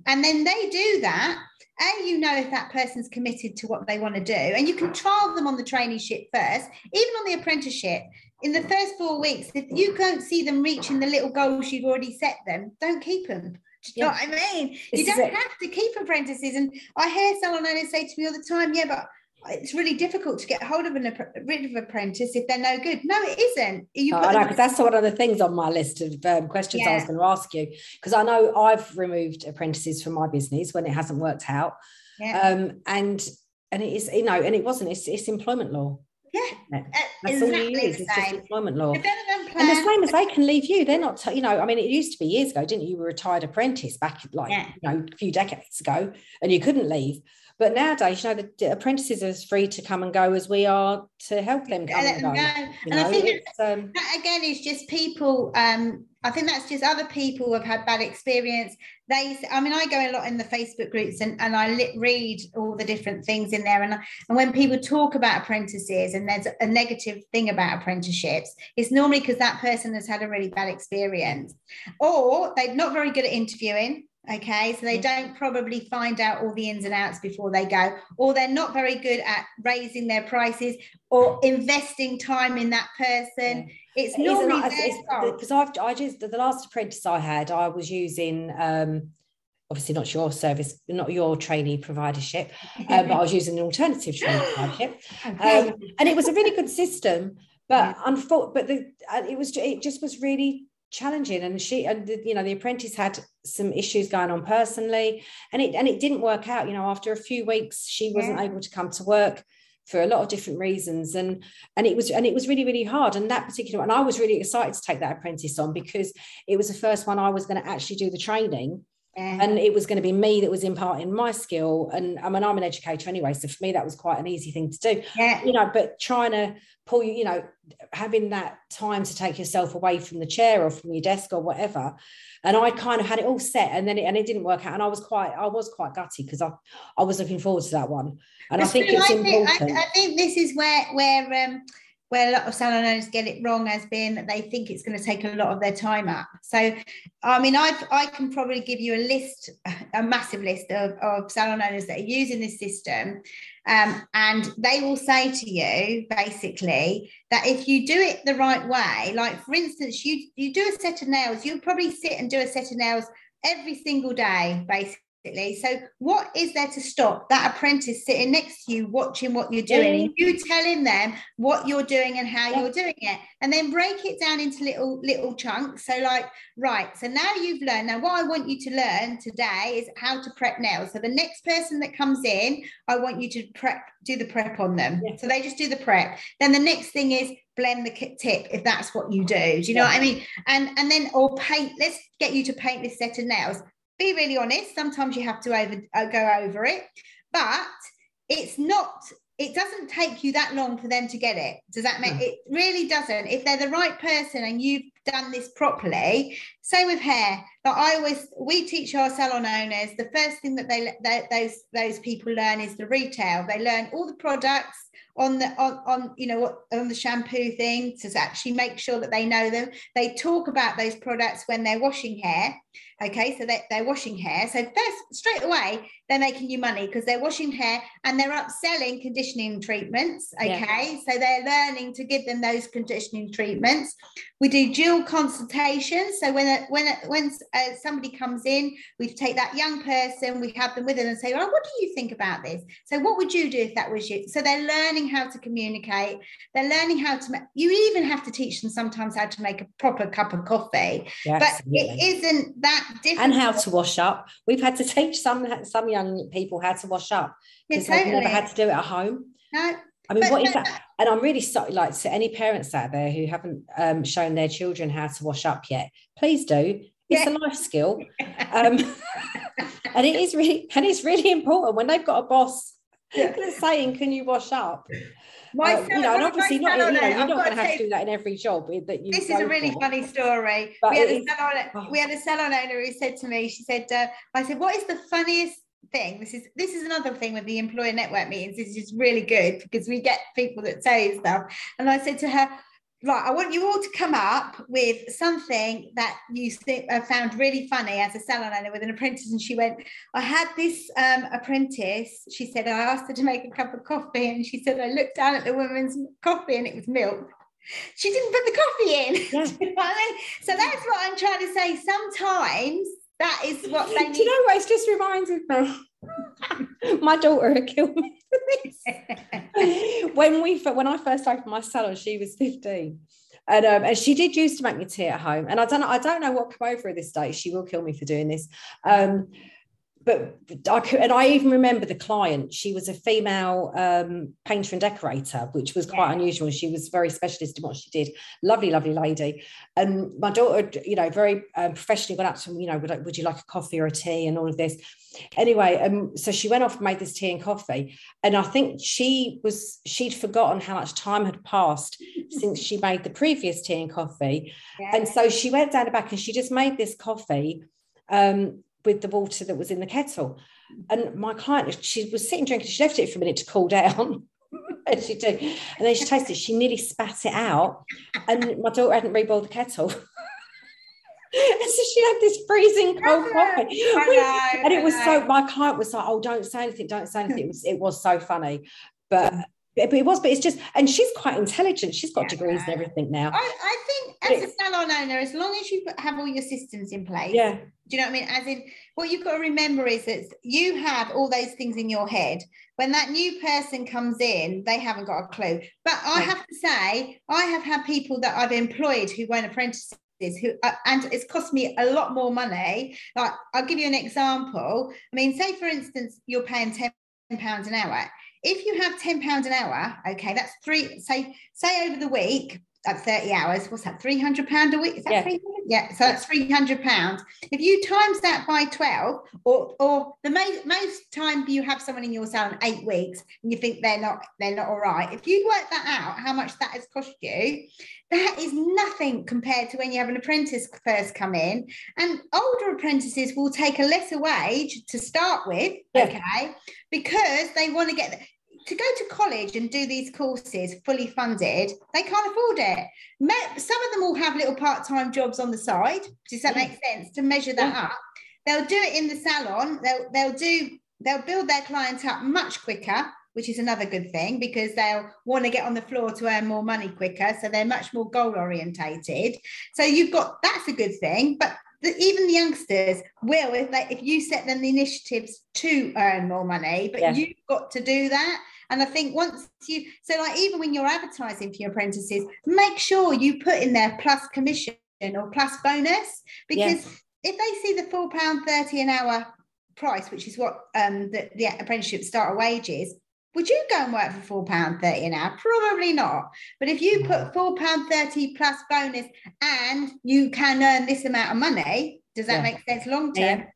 And then they do that and you know if that person's committed to what they want to do. And you can trial them on the traineeship first even on the apprenticeship in the first four weeks, if you don't see them reaching the little goals you've already set them, don't keep them. Do you yeah. know what I mean? This you don't have to keep apprentices. And I hear salon owners say to me all the time, yeah, but it's really difficult to get hold of an rid of apprentice if they're no good. No, it isn't. You oh, I know because that's one of the things on my list of um, questions yeah. I was going to ask you because I know I've removed apprentices from my business when it hasn't worked out. Yeah. Um, and and it is you know and it wasn't it's, it's employment law yeah, that's exactly all you use. It's just employment law. And the same as they can leave you. They're not, you know, I mean, it used to be years ago, didn't you? You were a retired apprentice back like, yeah. you know, a few decades ago and you couldn't leave. But nowadays, you know, the apprentices are as free to come and go as we are to help them come and go. go. and know, I think um, that again is just people. Um, I think that's just other people who have had bad experience. They, I mean, I go a lot in the Facebook groups and, and I lit, read all the different things in there. And, and when people talk about apprentices and there's a negative thing about apprenticeships, it's normally because that person has had a really bad experience or they're not very good at interviewing Okay, so they don't probably find out all the ins and outs before they go, or they're not very good at raising their prices or investing time in that person. Yeah. It's normally because I've I just the last apprentice I had, I was using um, obviously not your service, not your trainee providership, um, but I was using an alternative trainee providership, um, and it was a really good system. But unfortunately, but the, uh, it was it just was really challenging and she and the, you know the apprentice had some issues going on personally and it and it didn't work out you know after a few weeks she wasn't yeah. able to come to work for a lot of different reasons. And and it was and it was really really hard. And that particular and I was really excited to take that apprentice on because it was the first one I was going to actually do the training yeah. and it was going to be me that was imparting my skill and I mean I'm an educator anyway so for me that was quite an easy thing to do yeah. you know but trying to pull you, you know, having that time to take yourself away from the chair or from your desk or whatever. And I kind of had it all set and then it, and it didn't work out. And I was quite, I was quite gutty because I, I was looking forward to that one. And I think it's I think, important. I, I, think this is where, where, um, where a lot of salon owners get it wrong has been that they think it's going to take a lot of their time up. So, I mean, I've, I can probably give you a list, a massive list of, of salon owners that are using this system um, and they will say to you basically that if you do it the right way, like for instance, you you do a set of nails, you'll probably sit and do a set of nails every single day, basically so, what is there to stop that apprentice sitting next to you, watching what you're doing, yeah. you telling them what you're doing and how yeah. you're doing it, and then break it down into little little chunks? So, like, right, so now you've learned. Now, what I want you to learn today is how to prep nails. So, the next person that comes in, I want you to prep, do the prep on them. Yeah. So they just do the prep. Then the next thing is blend the tip if that's what you do. Do you know what I mean? And and then or paint. Let's get you to paint this set of nails be really honest sometimes you have to over uh, go over it but it's not it doesn't take you that long for them to get it. Does that make it really doesn't. If they're the right person and you've done this properly same with hair. But I always we teach our salon owners the first thing that they, they those those people learn is the retail. They learn all the products on the on, on you know on the shampoo thing to actually make sure that they know them. They talk about those products when they're washing hair. Okay, so they, they're washing hair. So first, straight away, they're making you money because they're washing hair and they're upselling conditioning treatments. Okay, yeah. so they're learning to give them those conditioning treatments. We do dual consultations. So when when when uh, somebody comes in, we take that young person, we have them with them and say, "Oh, what do you think about this?" So what would you do if that was you? So they're learning how to communicate. They're learning how to. You even have to teach them sometimes how to make a proper cup of coffee. Yeah, but absolutely. it isn't that difficult. And how to wash up. We've had to teach some some young people how to wash up because yeah, totally. they've never had to do it at home. No. I mean, what is that? And I'm really sorry, like to any parents out there who haven't um, shown their children how to wash up yet, please do. It's yeah. a life skill, um, and it is really, and it's really important when they've got a boss yeah. saying, "Can you wash up?" My uh, you know, and obviously not, you know, you're not going to have to do that in every job that you. This is a really for. funny story. But we had, a salon, oh. we had a salon owner who said to me, she said, uh, "I said, what is the funniest thing. This is this is another thing with the employer network meetings. This is really good because we get people that say stuff. And i said to her right i want you all to come up with something that you think uh, found really funny as a salon owner with an apprentice. And she went i had this um, apprentice she said i asked her to make a cup of coffee and she said i looked down at the woman's coffee and it was milk. She didn't put the coffee in. Yeah. you know I mean? so that's what i'm trying to say. Sometimes that is what they need. Do you know what? It just reminded me. my daughter had killed me for this. when we when I first opened my salon, she was 15. And, um, and she did used to make me tea at home. And I don't know, I don't know what come over her this day. She will kill me for doing this. Um, but I could, and I even remember the client. She was a female um, painter and decorator, which was quite yeah. unusual. She was very specialist in what she did. Lovely, lovely lady. And my daughter, you know, very um, professionally went up to me, you know, would, would, you like a coffee or a tea and all of this. Anyway, um, so she went off and made this tea and coffee. And I think she was, she'd forgotten how much time had passed since she made the previous tea and coffee. Yeah. And so she went down the back and she just made this coffee um, with the water that was in the kettle. And my client, she was sitting drinking, she left it for a minute to cool down. and she did. And then she tasted it, she nearly spat it out. And my daughter hadn't reboiled the kettle. and so she had this freezing cold coffee. and it was so my client was like, Oh, don't say anything, don't say anything. It was it was so funny. But but it was, but it's just, and she's quite intelligent. She's got yeah. degrees and everything now. I, I think as a salon owner, as long as you have all your systems in place, yeah. Do you know what I mean? As in, what you've got to remember is that you have all those things in your head. When that new person comes in, they haven't got a clue. But I have to say, I have had people that I've employed who weren't apprentices who uh, and it's cost me a lot more money like i'll give you an example i mean say for instance you're paying 10 pounds an hour if you have 10 pounds an hour okay that's three say say over the week at 30 hours what's that 300 pound a week. Is that yeah. 300 yeah so that's 300 pounds. If you times that by 12 or or the most, most time you have someone in your salon eight weeks and you think they're not they're not all right if you work that out how much that has cost you that is nothing compared to when you have an apprentice first come in. And older apprentices will take a lesser wage to start with yeah. okay because they want to get to go to college and do these courses fully funded, they can't afford it. Some of them will have little part-time jobs on the side. Does that mm. make sense? To measure that mm. up, they'll do it in the salon. They'll they'll do they'll build their clients up much quicker, which is another good thing because they'll want to get on the floor to earn more money quicker. So they're much more goal orientated. So you've got that's a good thing, but the, even the youngsters will if they if you set them the initiatives to earn more money, but yeah. you've got to do that. And I think once you, so like even when you're advertising for your apprentices, make sure you put in there plus commission or plus bonus because yes. if they see the four pound thirty an hour price, which is what um, the, the apprenticeship starter wage is, would you go and work for four pound thirty an hour? Probably not. But if you put four pound thirty plus bonus and you can earn this amount of money, does that yeah. make sense long term? Yeah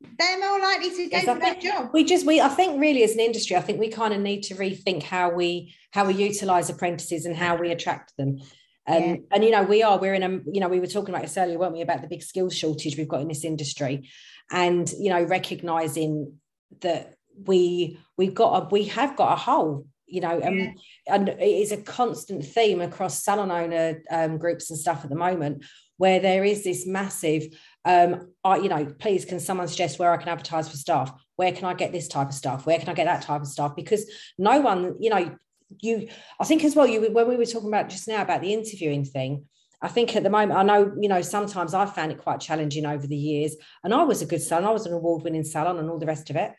they're more likely to go yes, for that job. We just we I think really as an industry, I think we kind of need to rethink how we how we utilize apprentices and how we attract them. Um, yeah. And you know, we are. We're in a. You know, we were talking about this earlier, weren't we, about the big skills shortage we've got in this industry, and you know, recognizing that we we've got a we have got a hole you know um, yeah. and it is a constant theme across salon owner um, groups and stuff at the moment where there is this massive um, I, you know please can someone suggest where i can advertise for staff where can i get this type of staff where can i get that type of staff because no one you know you i think as well you when we were talking about just now about the interviewing thing I think at the moment, I know, you know, sometimes I found it quite challenging over the years. And I was a good salon, I was an award winning salon and all the rest of it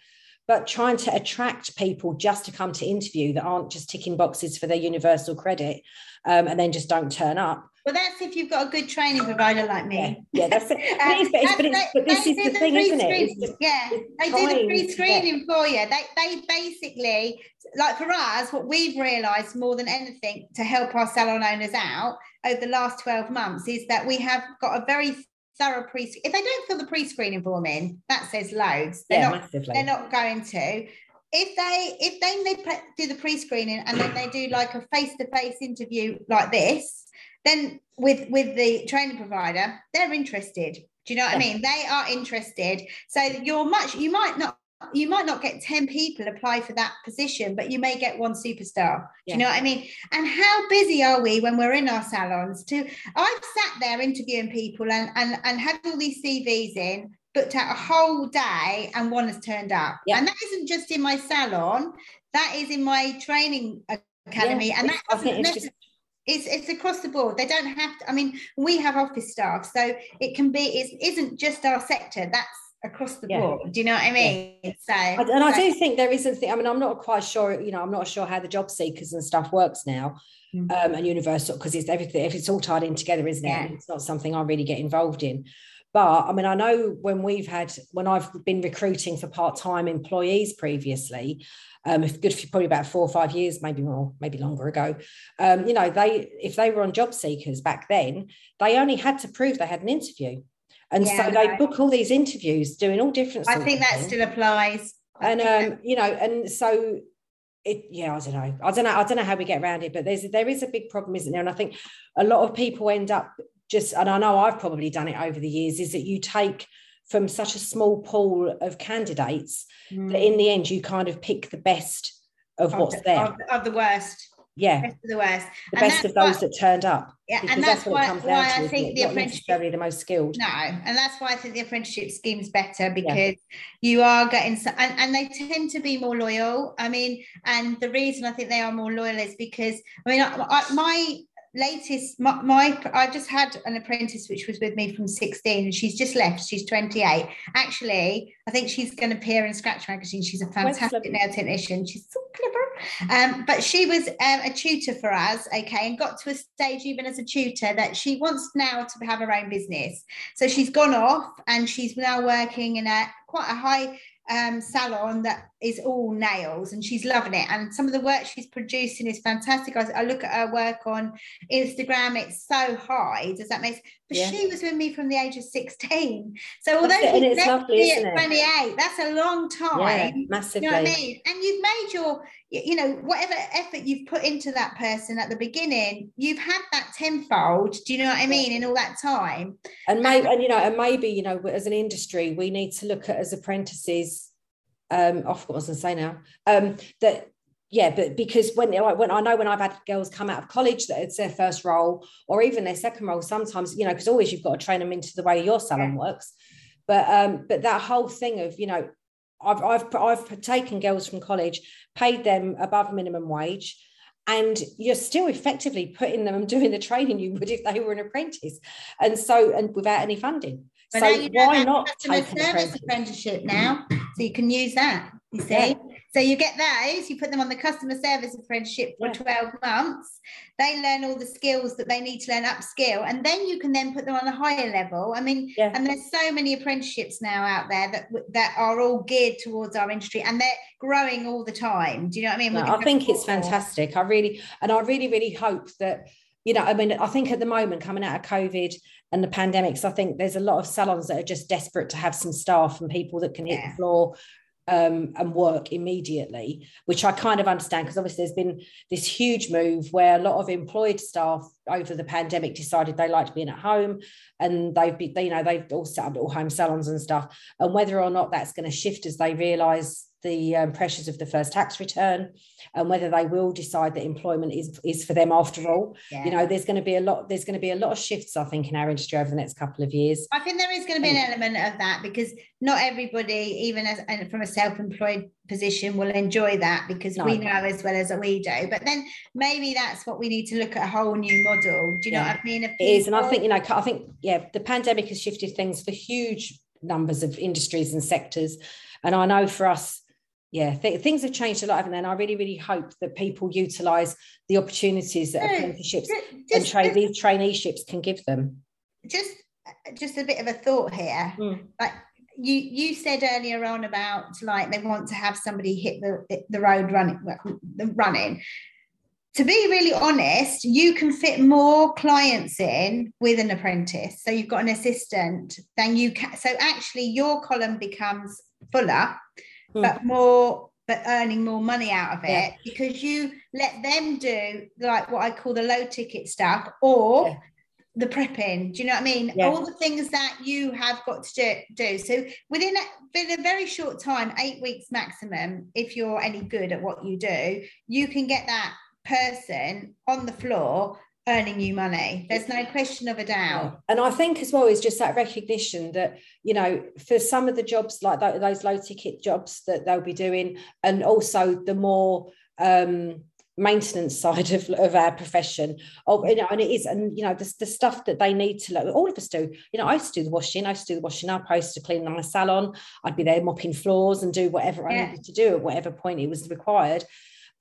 but trying to attract people just to come to interview that aren't just ticking boxes for their universal credit um, and then just don't turn up. Well, that's if you've got a good training provider like me. Yeah, yeah that's it. But, it's, but, but, but this is the, the thing, isn't it? Just, yeah, they do the pre-screening for you. They, they basically, like for us, what we've realised more than anything to help our salon owners out over the last 12 months is that we have got a very thorough pre if they don't fill the pre-screening form in that says loads they're yeah, not massively. they're not going to if they if then they do the pre-screening and then they do like a face-to-face interview like this then with with the training provider they're interested do you know what yeah. i mean they are interested so you're much you might not you might not get 10 people apply for that position, but you may get one superstar. Yeah. Do you know what I mean? And how busy are we when we're in our salons? To I've sat there interviewing people and and, and had all these CVs in, booked out a whole day, and one has turned up. Yeah. And that isn't just in my salon, that is in my training academy. Yeah, and that doesn't necessarily it's, it's across the board. They don't have to, I mean, we have office staff, so it can be, it isn't just our sector. That's across the yeah. board. Do you know what I mean? Yeah. So, and I do think there is a thing. I mean, I'm not quite sure. You know, I'm not sure how the job seekers and stuff works now, mm-hmm. um, and universal because it's everything. If it's all tied in together, isn't it? Yeah. It's not something I really get involved in. But I mean, I know when we've had when I've been recruiting for part-time employees previously, um, if good for probably about four or five years, maybe more, maybe longer ago. Um, you know, they if they were on job seekers back then, they only had to prove they had an interview. And yeah, so they book all these interviews doing all different I think that still applies. and um, you know, and so it yeah, I don't know. I don't know. I don't know how we get around it, but there's there is a big problem, isn't there? And I think a lot of people end up just, and I know I've probably done it over the years, is that you take from such a small pool of candidates mm. that in the end you kind of pick the best of, of what's the, there. Of, of, the worst yeah best of the worst the and best of those that turned up yeah and that's, that's what why, it comes why down to, I think the apprenticeship necessarily the most skilled no and that's why I think the apprenticeship scheme is better because yeah. you are getting and, and they tend to be more loyal I mean and the reason I think they are more loyal is because I mean I, I, my latest my, my, i just had an apprentice which was with me from 16 and she's just left she's 28 actually i think she's going to appear in scratch magazine. She's a fantastic nail technician. She's so clever. Um, but she was um, a tutor for us okay and got to a stage even as a tutor that she wants now to have her own business. So she's gone off and she's now working in a quite a high um, salon that is all nails and she's loving it. And some of the work she's producing is fantastic. I, I look at her work on Instagram, it's so high. Does that make sense? But yeah. she was with me from the age of 16. So although she's lovely, at 28, that's a long time. Yeah, massively. You know what I mean? And you've made your, you know, whatever effort you've put into that person at the beginning, you've had that tenfold. Do you know what I mean? In all that time. And maybe, and you know, and maybe, you know, as an industry, we need to look at as apprentices um, I forgot what I was going to say now. Um, that yeah, but because when when I know when I've had girls come out of college that it's their first role or even their second role, sometimes you know because always you've got to train them into the way your salon works. But um, but that whole thing of you know, I've I've I've taken girls from college, paid them above minimum wage, and you're still effectively putting them and doing the training you would if they were an apprentice, and so and without any funding. But so why not take a service apprenticeship now? So you can use that. You see, yeah. so you get those, you put them on the customer service apprenticeship for yeah. 12 months. They learn all the skills that they need to learn upskill, and then you can then put them on a higher level. I mean, yeah. and there's so many apprenticeships now out there that that are all geared towards our industry, and they're growing all the time. Do you know what I mean? No, I think it's fantastic. I really, and I really, really hope that you know, I mean, I think at the moment coming out of COVID and the pandemics, I think there's a lot of salons that are just desperate to have some staff and people that can hit yeah. the floor um, and work immediately, which I kind of understand because obviously there's been this huge move where a lot of employed staff over the pandemic decided they liked being at home and they've been, you know, they've all set up little home salons and stuff. And whether or not that's going to shift as they realise the um, pressures of the first tax return and whether they will decide that employment is is for them after all yeah. you know there's going to be a lot there's going to be a lot of shifts i think in our industry over the next couple of years i think there is going to be an element of that because not everybody even as and from a self-employed position will enjoy that because no. we know as well as we do but then maybe that's what we need to look at a whole new model do you yeah. know what i mean people... it is and i think you know i think yeah the pandemic has shifted things for huge numbers of industries and sectors and i know for us yeah, th- things have changed a lot, haven't they? And I really, really hope that people utilise the opportunities that apprenticeships just, and tra- these traineeships can give them. Just, just a bit of a thought here. Mm. Like you, you said earlier on about like they want to have somebody hit the the road running, the running. To be really honest, you can fit more clients in with an apprentice. So you've got an assistant, then you can. So actually, your column becomes fuller mm. but more but earning more money out of it yeah. because you let them do like what I call the low ticket stuff or yeah. the prepping. Do you know what I mean? Yeah. All the things that you have got to do. So within a, within a very short time, eight weeks maximum, if you're any good at what you do, you can get that person on the floor earning you money. There's no question of a doubt. And I think as well is just that recognition that, you know, for some of the jobs like those low ticket jobs that they'll be doing, and also the more um, maintenance side of, of our profession oh you know and it is and you know the, the stuff that they need to look all of us do you know I used to do the washing I used to do the washing up I used to clean my salon I'd be there mopping floors and do whatever yeah. I needed to do at whatever point it was required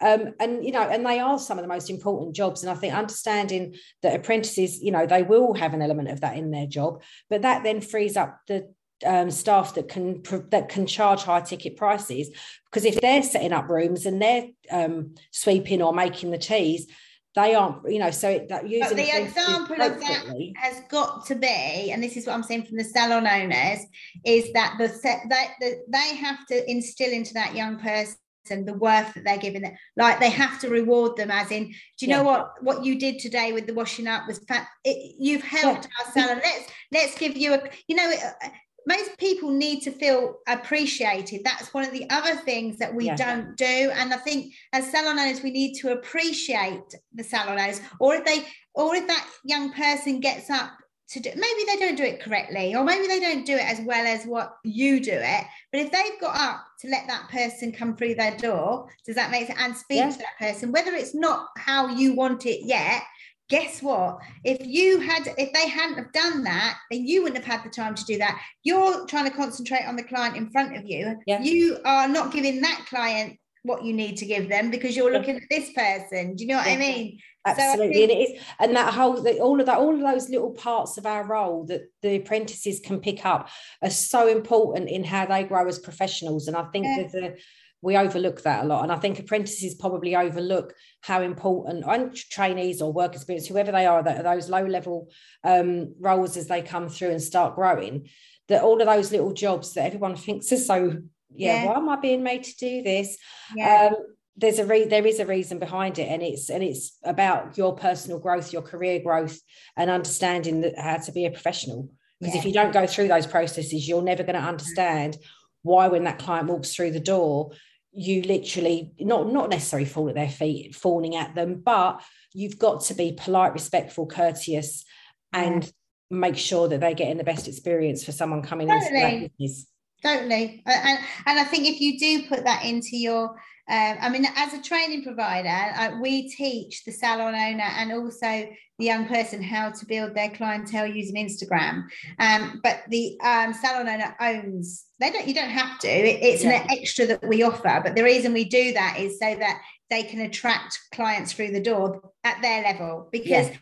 um, and you know, and they are some of the most important jobs. And I think understanding that apprentices, you know, they will have an element of that in their job, but that then frees up the um, staff that can that can charge high ticket prices because if they're setting up rooms and they're um, sweeping or making the teas, they aren't, you know, so that using but the example of that has got to be, and this is what I'm saying from the salon owners, is that the set that the, they have to instill into that young person and the worth that they're giving it like they have to reward them as in do you yeah. know what what you did today with the washing up was fat it, you've helped yeah. our salon let's let's give you a you know uh, most people need to feel appreciated that's one of the other things that we yeah. don't do and i think as salon owners we need to appreciate the salon owners or if they or if that young person gets up to do maybe they don't do it correctly or maybe they don't do it as well as what you do it but if they've got up to let that person come through their door does that make sense and speak yeah. to that person whether it's not how you want it yet guess what if you had if they hadn't have done that then you wouldn't have had the time to do that you're trying to concentrate on the client in front of you yeah. you are not giving that client what you need to give them because you're looking at this person. Do you know what yeah. i mean absolutely. so think, and it is and that whole the, all of that all of those little parts of our role that the apprentices can pick up are so important in how they grow as professionals. And i think yeah. that the we overlook that a lot. And i think apprentices probably overlook how important and trainees or work experience whoever they are that are those low level um, roles as they come through and start growing that all of those little jobs that everyone thinks are so yeah, yeah. why am i being made to do this yeah. um, there's a re- there is a reason behind it and it's and it's about your personal growth your career growth and understanding that how to be a professional because yeah. if you don't go through those processes you're never going to understand why when that client walks through the door you literally not not necessarily fall at their feet fawning at them but you've got to be polite respectful courteous and yeah. make sure that they're getting the best experience for someone coming totally. into their business totally and, and i think if you do put that into your um, I mean, as a training provider, uh, we teach the salon owner and also the young person how to build their clientele using Instagram. Um, but the um, salon owner owns. They don't. You don't have to. It, it's yeah. an extra that we offer. But the reason we do that is so that they can attract clients through the door at their level because. Yeah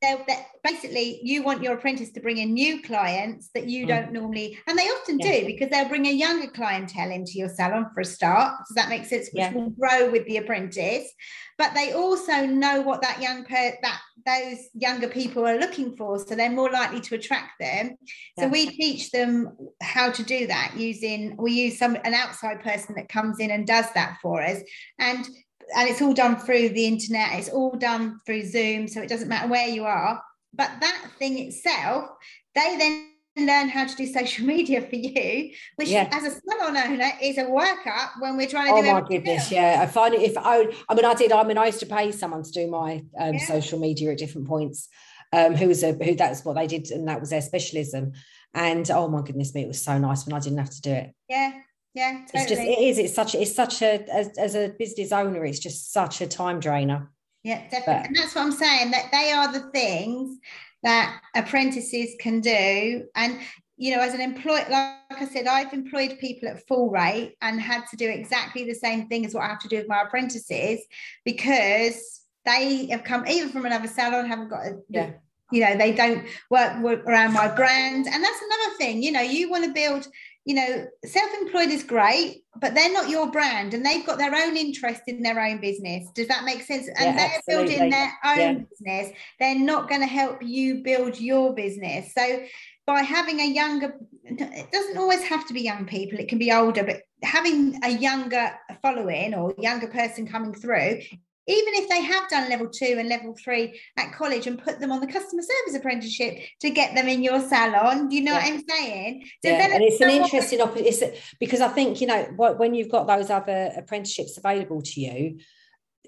they're, they're, basically you want your apprentice to bring in new clients that you mm. don't normally and they often yeah. do because they'll bring a younger clientele into your salon for a start does that make sense which yeah. will grow with the apprentice but they also know what that young per that those younger people are looking for so they're more likely to attract them yeah. so we teach them how to do that using we use some an outside person that comes in and does that for us and and it's all done through the internet it's all done through zoom so it doesn't matter where you are. But that thing itself they then learn how to do social media for you which yeah. as a salon owner is a workup when we're trying to oh do Oh my goodness yeah i find it if i i mean i did i mean i used to pay someone to do my um, yeah. social media at different points um who was a who that's what they did and that was their specialism. And oh my goodness me it was so nice when i didn't have to do it. Yeah yeah totally. it's just it is it's such it's such a as, as a business owner it's just such a time drainer. Yeah definitely. But, and that's what i'm saying that they are the things that apprentices can do. And you know as an employee like i said i've employed people at full rate and had to do exactly the same thing as what i have to do with my apprentices because they have come even from another salon haven't got a yeah. you know they don't work, work around my brand. And that's another thing you know you want to build you know, self-employed is great, but they're not your brand and they've got their own interest in their own business. Does that make sense? And yeah, they're absolutely. building their own yeah. business. They're not going to help you build your business. So by having a younger, it doesn't always have to be young people, it can be older, but having a younger following or younger person coming through even if they have done level two and level three at college and put them on the customer service apprenticeship to get them in your salon. Do you know yeah. what I'm saying? So yeah. and it's an interesting opportunity because I think, you know, when you've got those other apprenticeships available to you,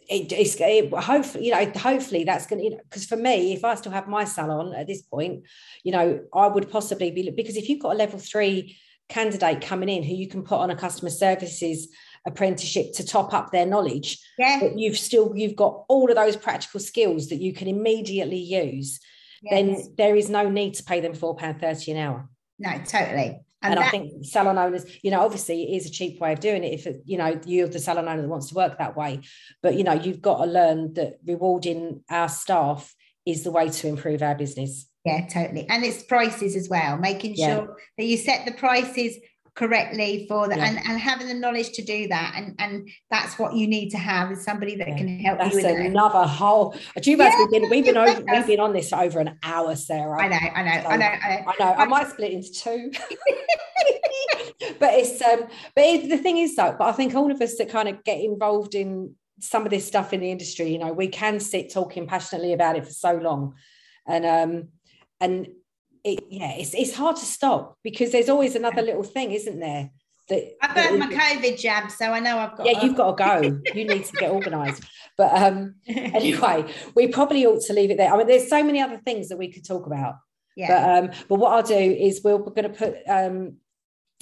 it, it's it, hopefully you know hopefully that's going to you know because for me if i still have my salon at this point you know i would possibly be because if you've got a level three candidate coming in who you can put on a customer services apprenticeship to top up their knowledge yeah but you've still you've got all of those practical skills that you can immediately use yes. then there is no need to pay them four pound 30 an hour no totally and, and that- I think salon owners, you know, obviously it is a cheap way of doing it if, you know, you're the salon owner that wants to work that way. But, you know, you've got to learn that rewarding our staff is the way to improve our business. Yeah, totally. And it's prices as well, making yeah. sure that you set the prices correctly for that yeah. and, and having the knowledge to do that and and that's what you need to have is somebody that yeah. can help that's you with another it. whole do you yeah, we've been we've been over, we've been on this for over an hour sarah i know i know so, i know i know i, know. I might split into two but it's um but it, the thing is though but i think all of us that kind of get involved in some of this stuff in the industry you know we can sit talking passionately about it for so long and um and it, yeah, it's, it's hard to stop because there's always another little thing, isn't there? That, I've got my COVID jab, so I know I've got. Yeah, you've got to go. you need to get organised. But um, anyway, we probably ought to leave it there. I mean, there's so many other things that we could talk about. Yeah. But um, but what I'll do is we're going to put um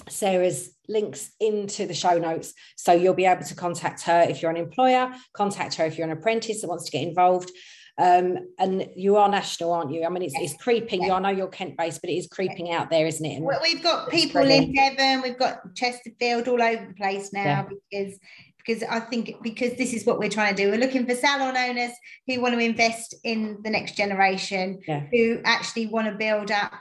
Sarah's links into the show notes. So you'll be able to contact her if you're an employer, contact her if you're an apprentice that wants to get involved. Um, and you are national, aren't you? I mean, it's, yes. it's creeping. Yes. I know you're Kent based, but it is creeping yes. out there, isn't it? And well, we've got people in Devon, we've got Chesterfield all over the place now yeah. because because I think because this is what we're trying to do. We're looking for salon owners who want to invest in the next generation, yeah. who actually want to build up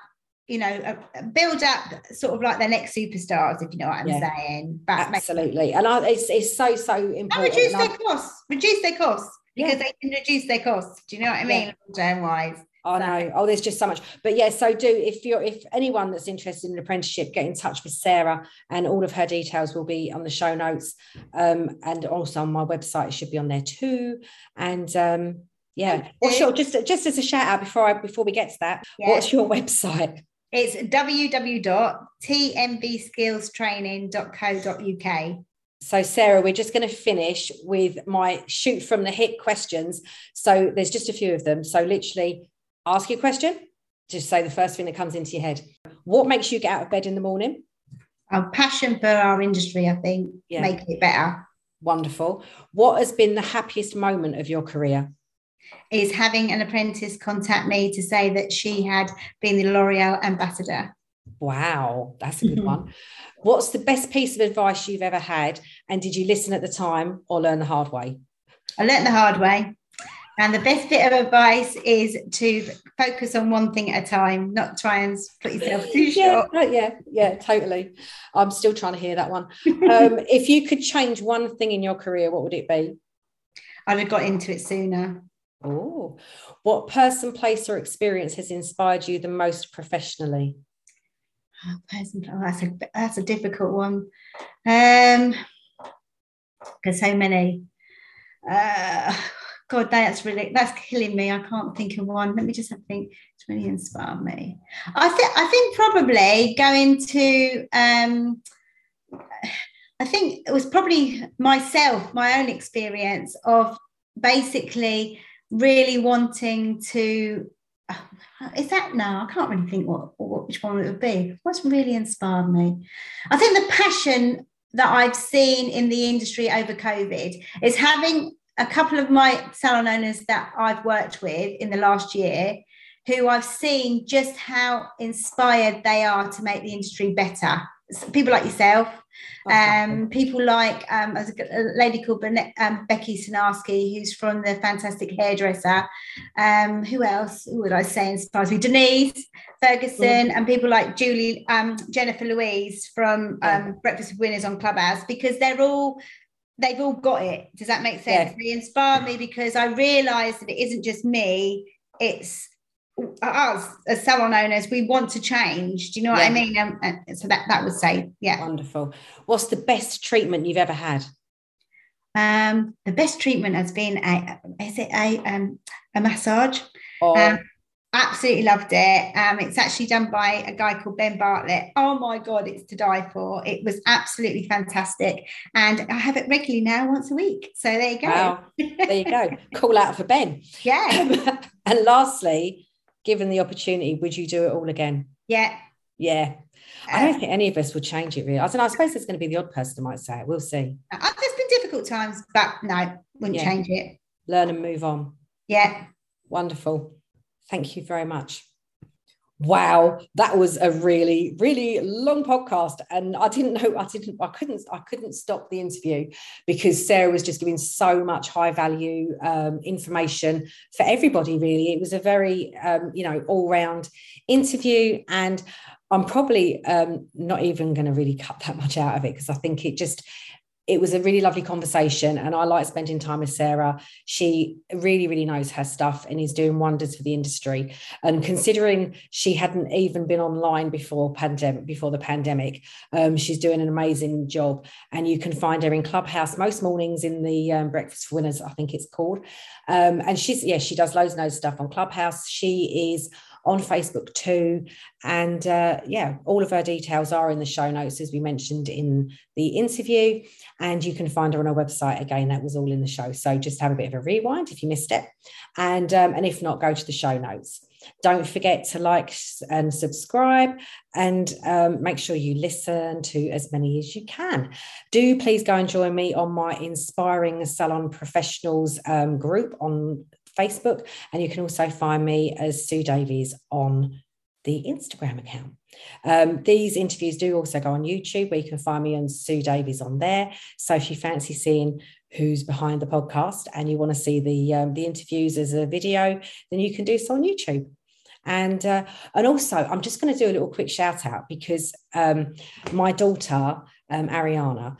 you know, build up sort of like their next superstars, if you know what I'm yeah. saying. But absolutely, and I, it's it's so so important. And reduce and their costs. Reduce their costs because yeah. they can reduce their costs. Do you know what I mean? Yeah. Long term wise. I know. Oh, there's just so much. But yeah, so do if you're if anyone that's interested in an apprenticeship, get in touch with Sarah, and all of her details will be on the show notes, um, and also on my website. It should be on there too. And um, yeah, what's your just just as a shout out before I before we get to that? Yeah. What's your website? It's www.tnbskillstraining.co.uk. So, Sarah, we're just going to finish with my shoot from the hip questions. So, there's just a few of them. So, literally, ask your question. Just say the first thing that comes into your head. What makes you get out of bed in the morning? Our passion for our industry, I think, yeah. make it better. Wonderful. What has been the happiest moment of your career? Is having an apprentice contact me to say that she had been the L'Oreal ambassador. Wow, that's a good one. What's the best piece of advice you've ever had? And did you listen at the time or learn the hard way? I learned the hard way. And the best bit of advice is to focus on one thing at a time, not try and put yourself too yeah, short. Yeah, yeah, totally. I'm still trying to hear that one. Um, if you could change one thing in your career, what would it be? I'd have got into it sooner. Oh, what person, place, or experience has inspired you the most professionally? Oh, oh, that's a that's a difficult one. Um, there's so many. Uh, God, that's really that's killing me. I can't think of one. Let me just think. It's really inspired me. I think I think probably going to. Um, I think it was probably myself, my own experience of basically really wanting to Oh, is that now? I can't really think what, what which one it would be. What's really inspired me? I think the passion that I've seen in the industry over COVID is having a couple of my salon owners that I've worked with in the last year who I've seen just how inspired they are to make the industry better. People like yourself, um, people like um, a lady called um, Becky Sinarski, who's from the Fantastic Hairdresser. Um, who else who would I say inspires me? Denise Ferguson, mm. and people like Julie, um, Jennifer Louise from um, Breakfast with Winners on Clubhouse, because they're all they've all got it. Does that make sense? Yeah. They inspire me because I realise that it isn't just me; it's us as salon owners, we want to change. Do you know what yeah. I mean? Um, so that that would say, yeah. Wonderful. What's the best treatment you've ever had? Um, the best treatment has been a is it a um a massage? Oh. Um, absolutely loved it. Um, it's actually done by a guy called Ben Bartlett. Oh my god, it's to die for. It was absolutely fantastic, and I have it regularly now, once a week. So there you go. Wow. There you go. Call out for Ben. Yeah. and lastly, given the opportunity, would you do it all again? Yeah. Yeah. I don't uh, think any of us would change it really. I don't know. I suppose it's going to be the odd person that might say it. We'll see. Uh, there's been difficult times, but no, wouldn't yeah. change it. Learn and move on. Yeah. Wonderful. Thank you very much. Wow, that was a really, really long podcast. And I didn't know, I didn't, I couldn't, I couldn't stop the interview because Sarah was just giving so much high value um, information for everybody, really. It was a very, um, you know, all round interview. And I'm probably um, not even going to really cut that much out of it because I think it just, it was a really lovely conversation and I like spending time with Sarah. She really, really knows her stuff and is doing wonders for the industry. And considering she hadn't even been online before pandemic, before the pandemic, um, she's doing an amazing job. And you can find her in Clubhouse most mornings in the um, Breakfast for Winners, I think it's called. Um, and she's, yeah, she does loads and loads of stuff on Clubhouse. She is on Facebook too. And uh, yeah, all of her details are in the show notes, as we mentioned in the interview. And you can find her on our website. Again, that was all in the show. So just have a bit of a rewind if you missed it. And, um, and if not, go to the show notes. Don't forget to like and subscribe and um, make sure you listen to as many as you can. Do please go and join me on my Inspiring Salon Professionals um, group on Facebook. And you can also find me as Sue Davies on the Instagram account. Um, these interviews do also go on YouTube where you can find me on Sue Davies on there. So if you fancy seeing who's behind the podcast and you want to see the um, the interviews as a video, then you can do so on YouTube. And uh, and also, I'm just going to do a little quick shout out because um, my daughter um, Ariana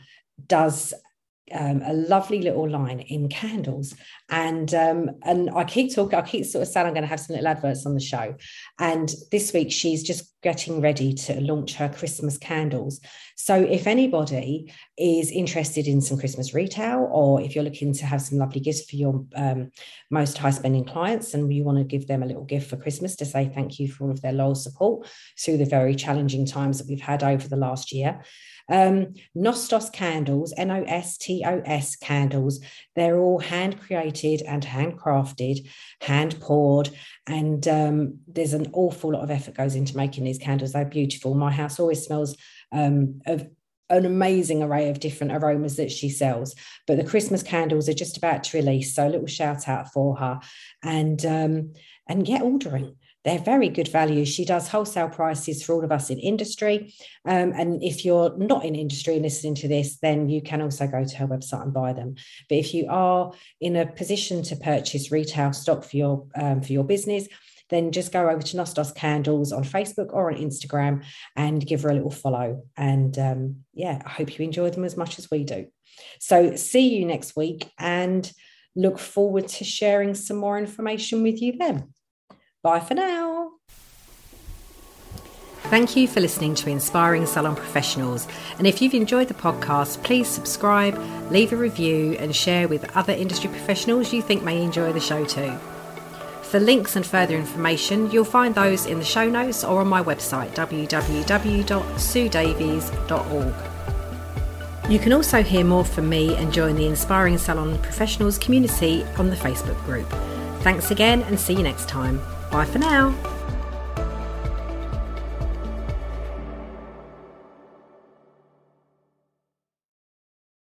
does um, a lovely little line in candles. And um, and I keep talking I keep sort of saying I'm going to have some little adverts on the show. And this week she's just getting ready to launch her Christmas candles. So if anybody is interested in some Christmas retail or if you're looking to have some lovely gifts for your um, most high spending clients and you want to give them a little gift for Christmas to say thank you for all of their loyal support through the very challenging times that we've had over the last year um, Nostos candles, N O S T O S candles, they're all hand created and handcrafted, hand poured, and um, there's an awful lot of effort goes into making these candles. They're beautiful. My house always smells um, of an amazing array of different aromas that she sells. But the Christmas candles are just about to release, so a little shout out for her, and um, and get ordering they're very good value. She does wholesale prices for all of us in industry. Um, and if you're not in industry listening to this, then you can also go to her website and buy them. But if you are in a position to purchase retail stock for your um, for your business, then just go over to Nostos Candles on Facebook or on Instagram and give her a little follow. And um, yeah, I hope you enjoy them as much as we do. So see you next week and look forward to sharing some more information with you then. Bye for now. Thank you for listening to Inspiring Salon Professionals. And if you've enjoyed the podcast, please subscribe, leave a review, and share with other industry professionals you think may enjoy the show too. For links and further information, you'll find those in the show notes or on my website www.suedavies.org. You can also hear more from me and join the Inspiring Salon Professionals community on the Facebook group. Thanks again and see you next time. Bye for now.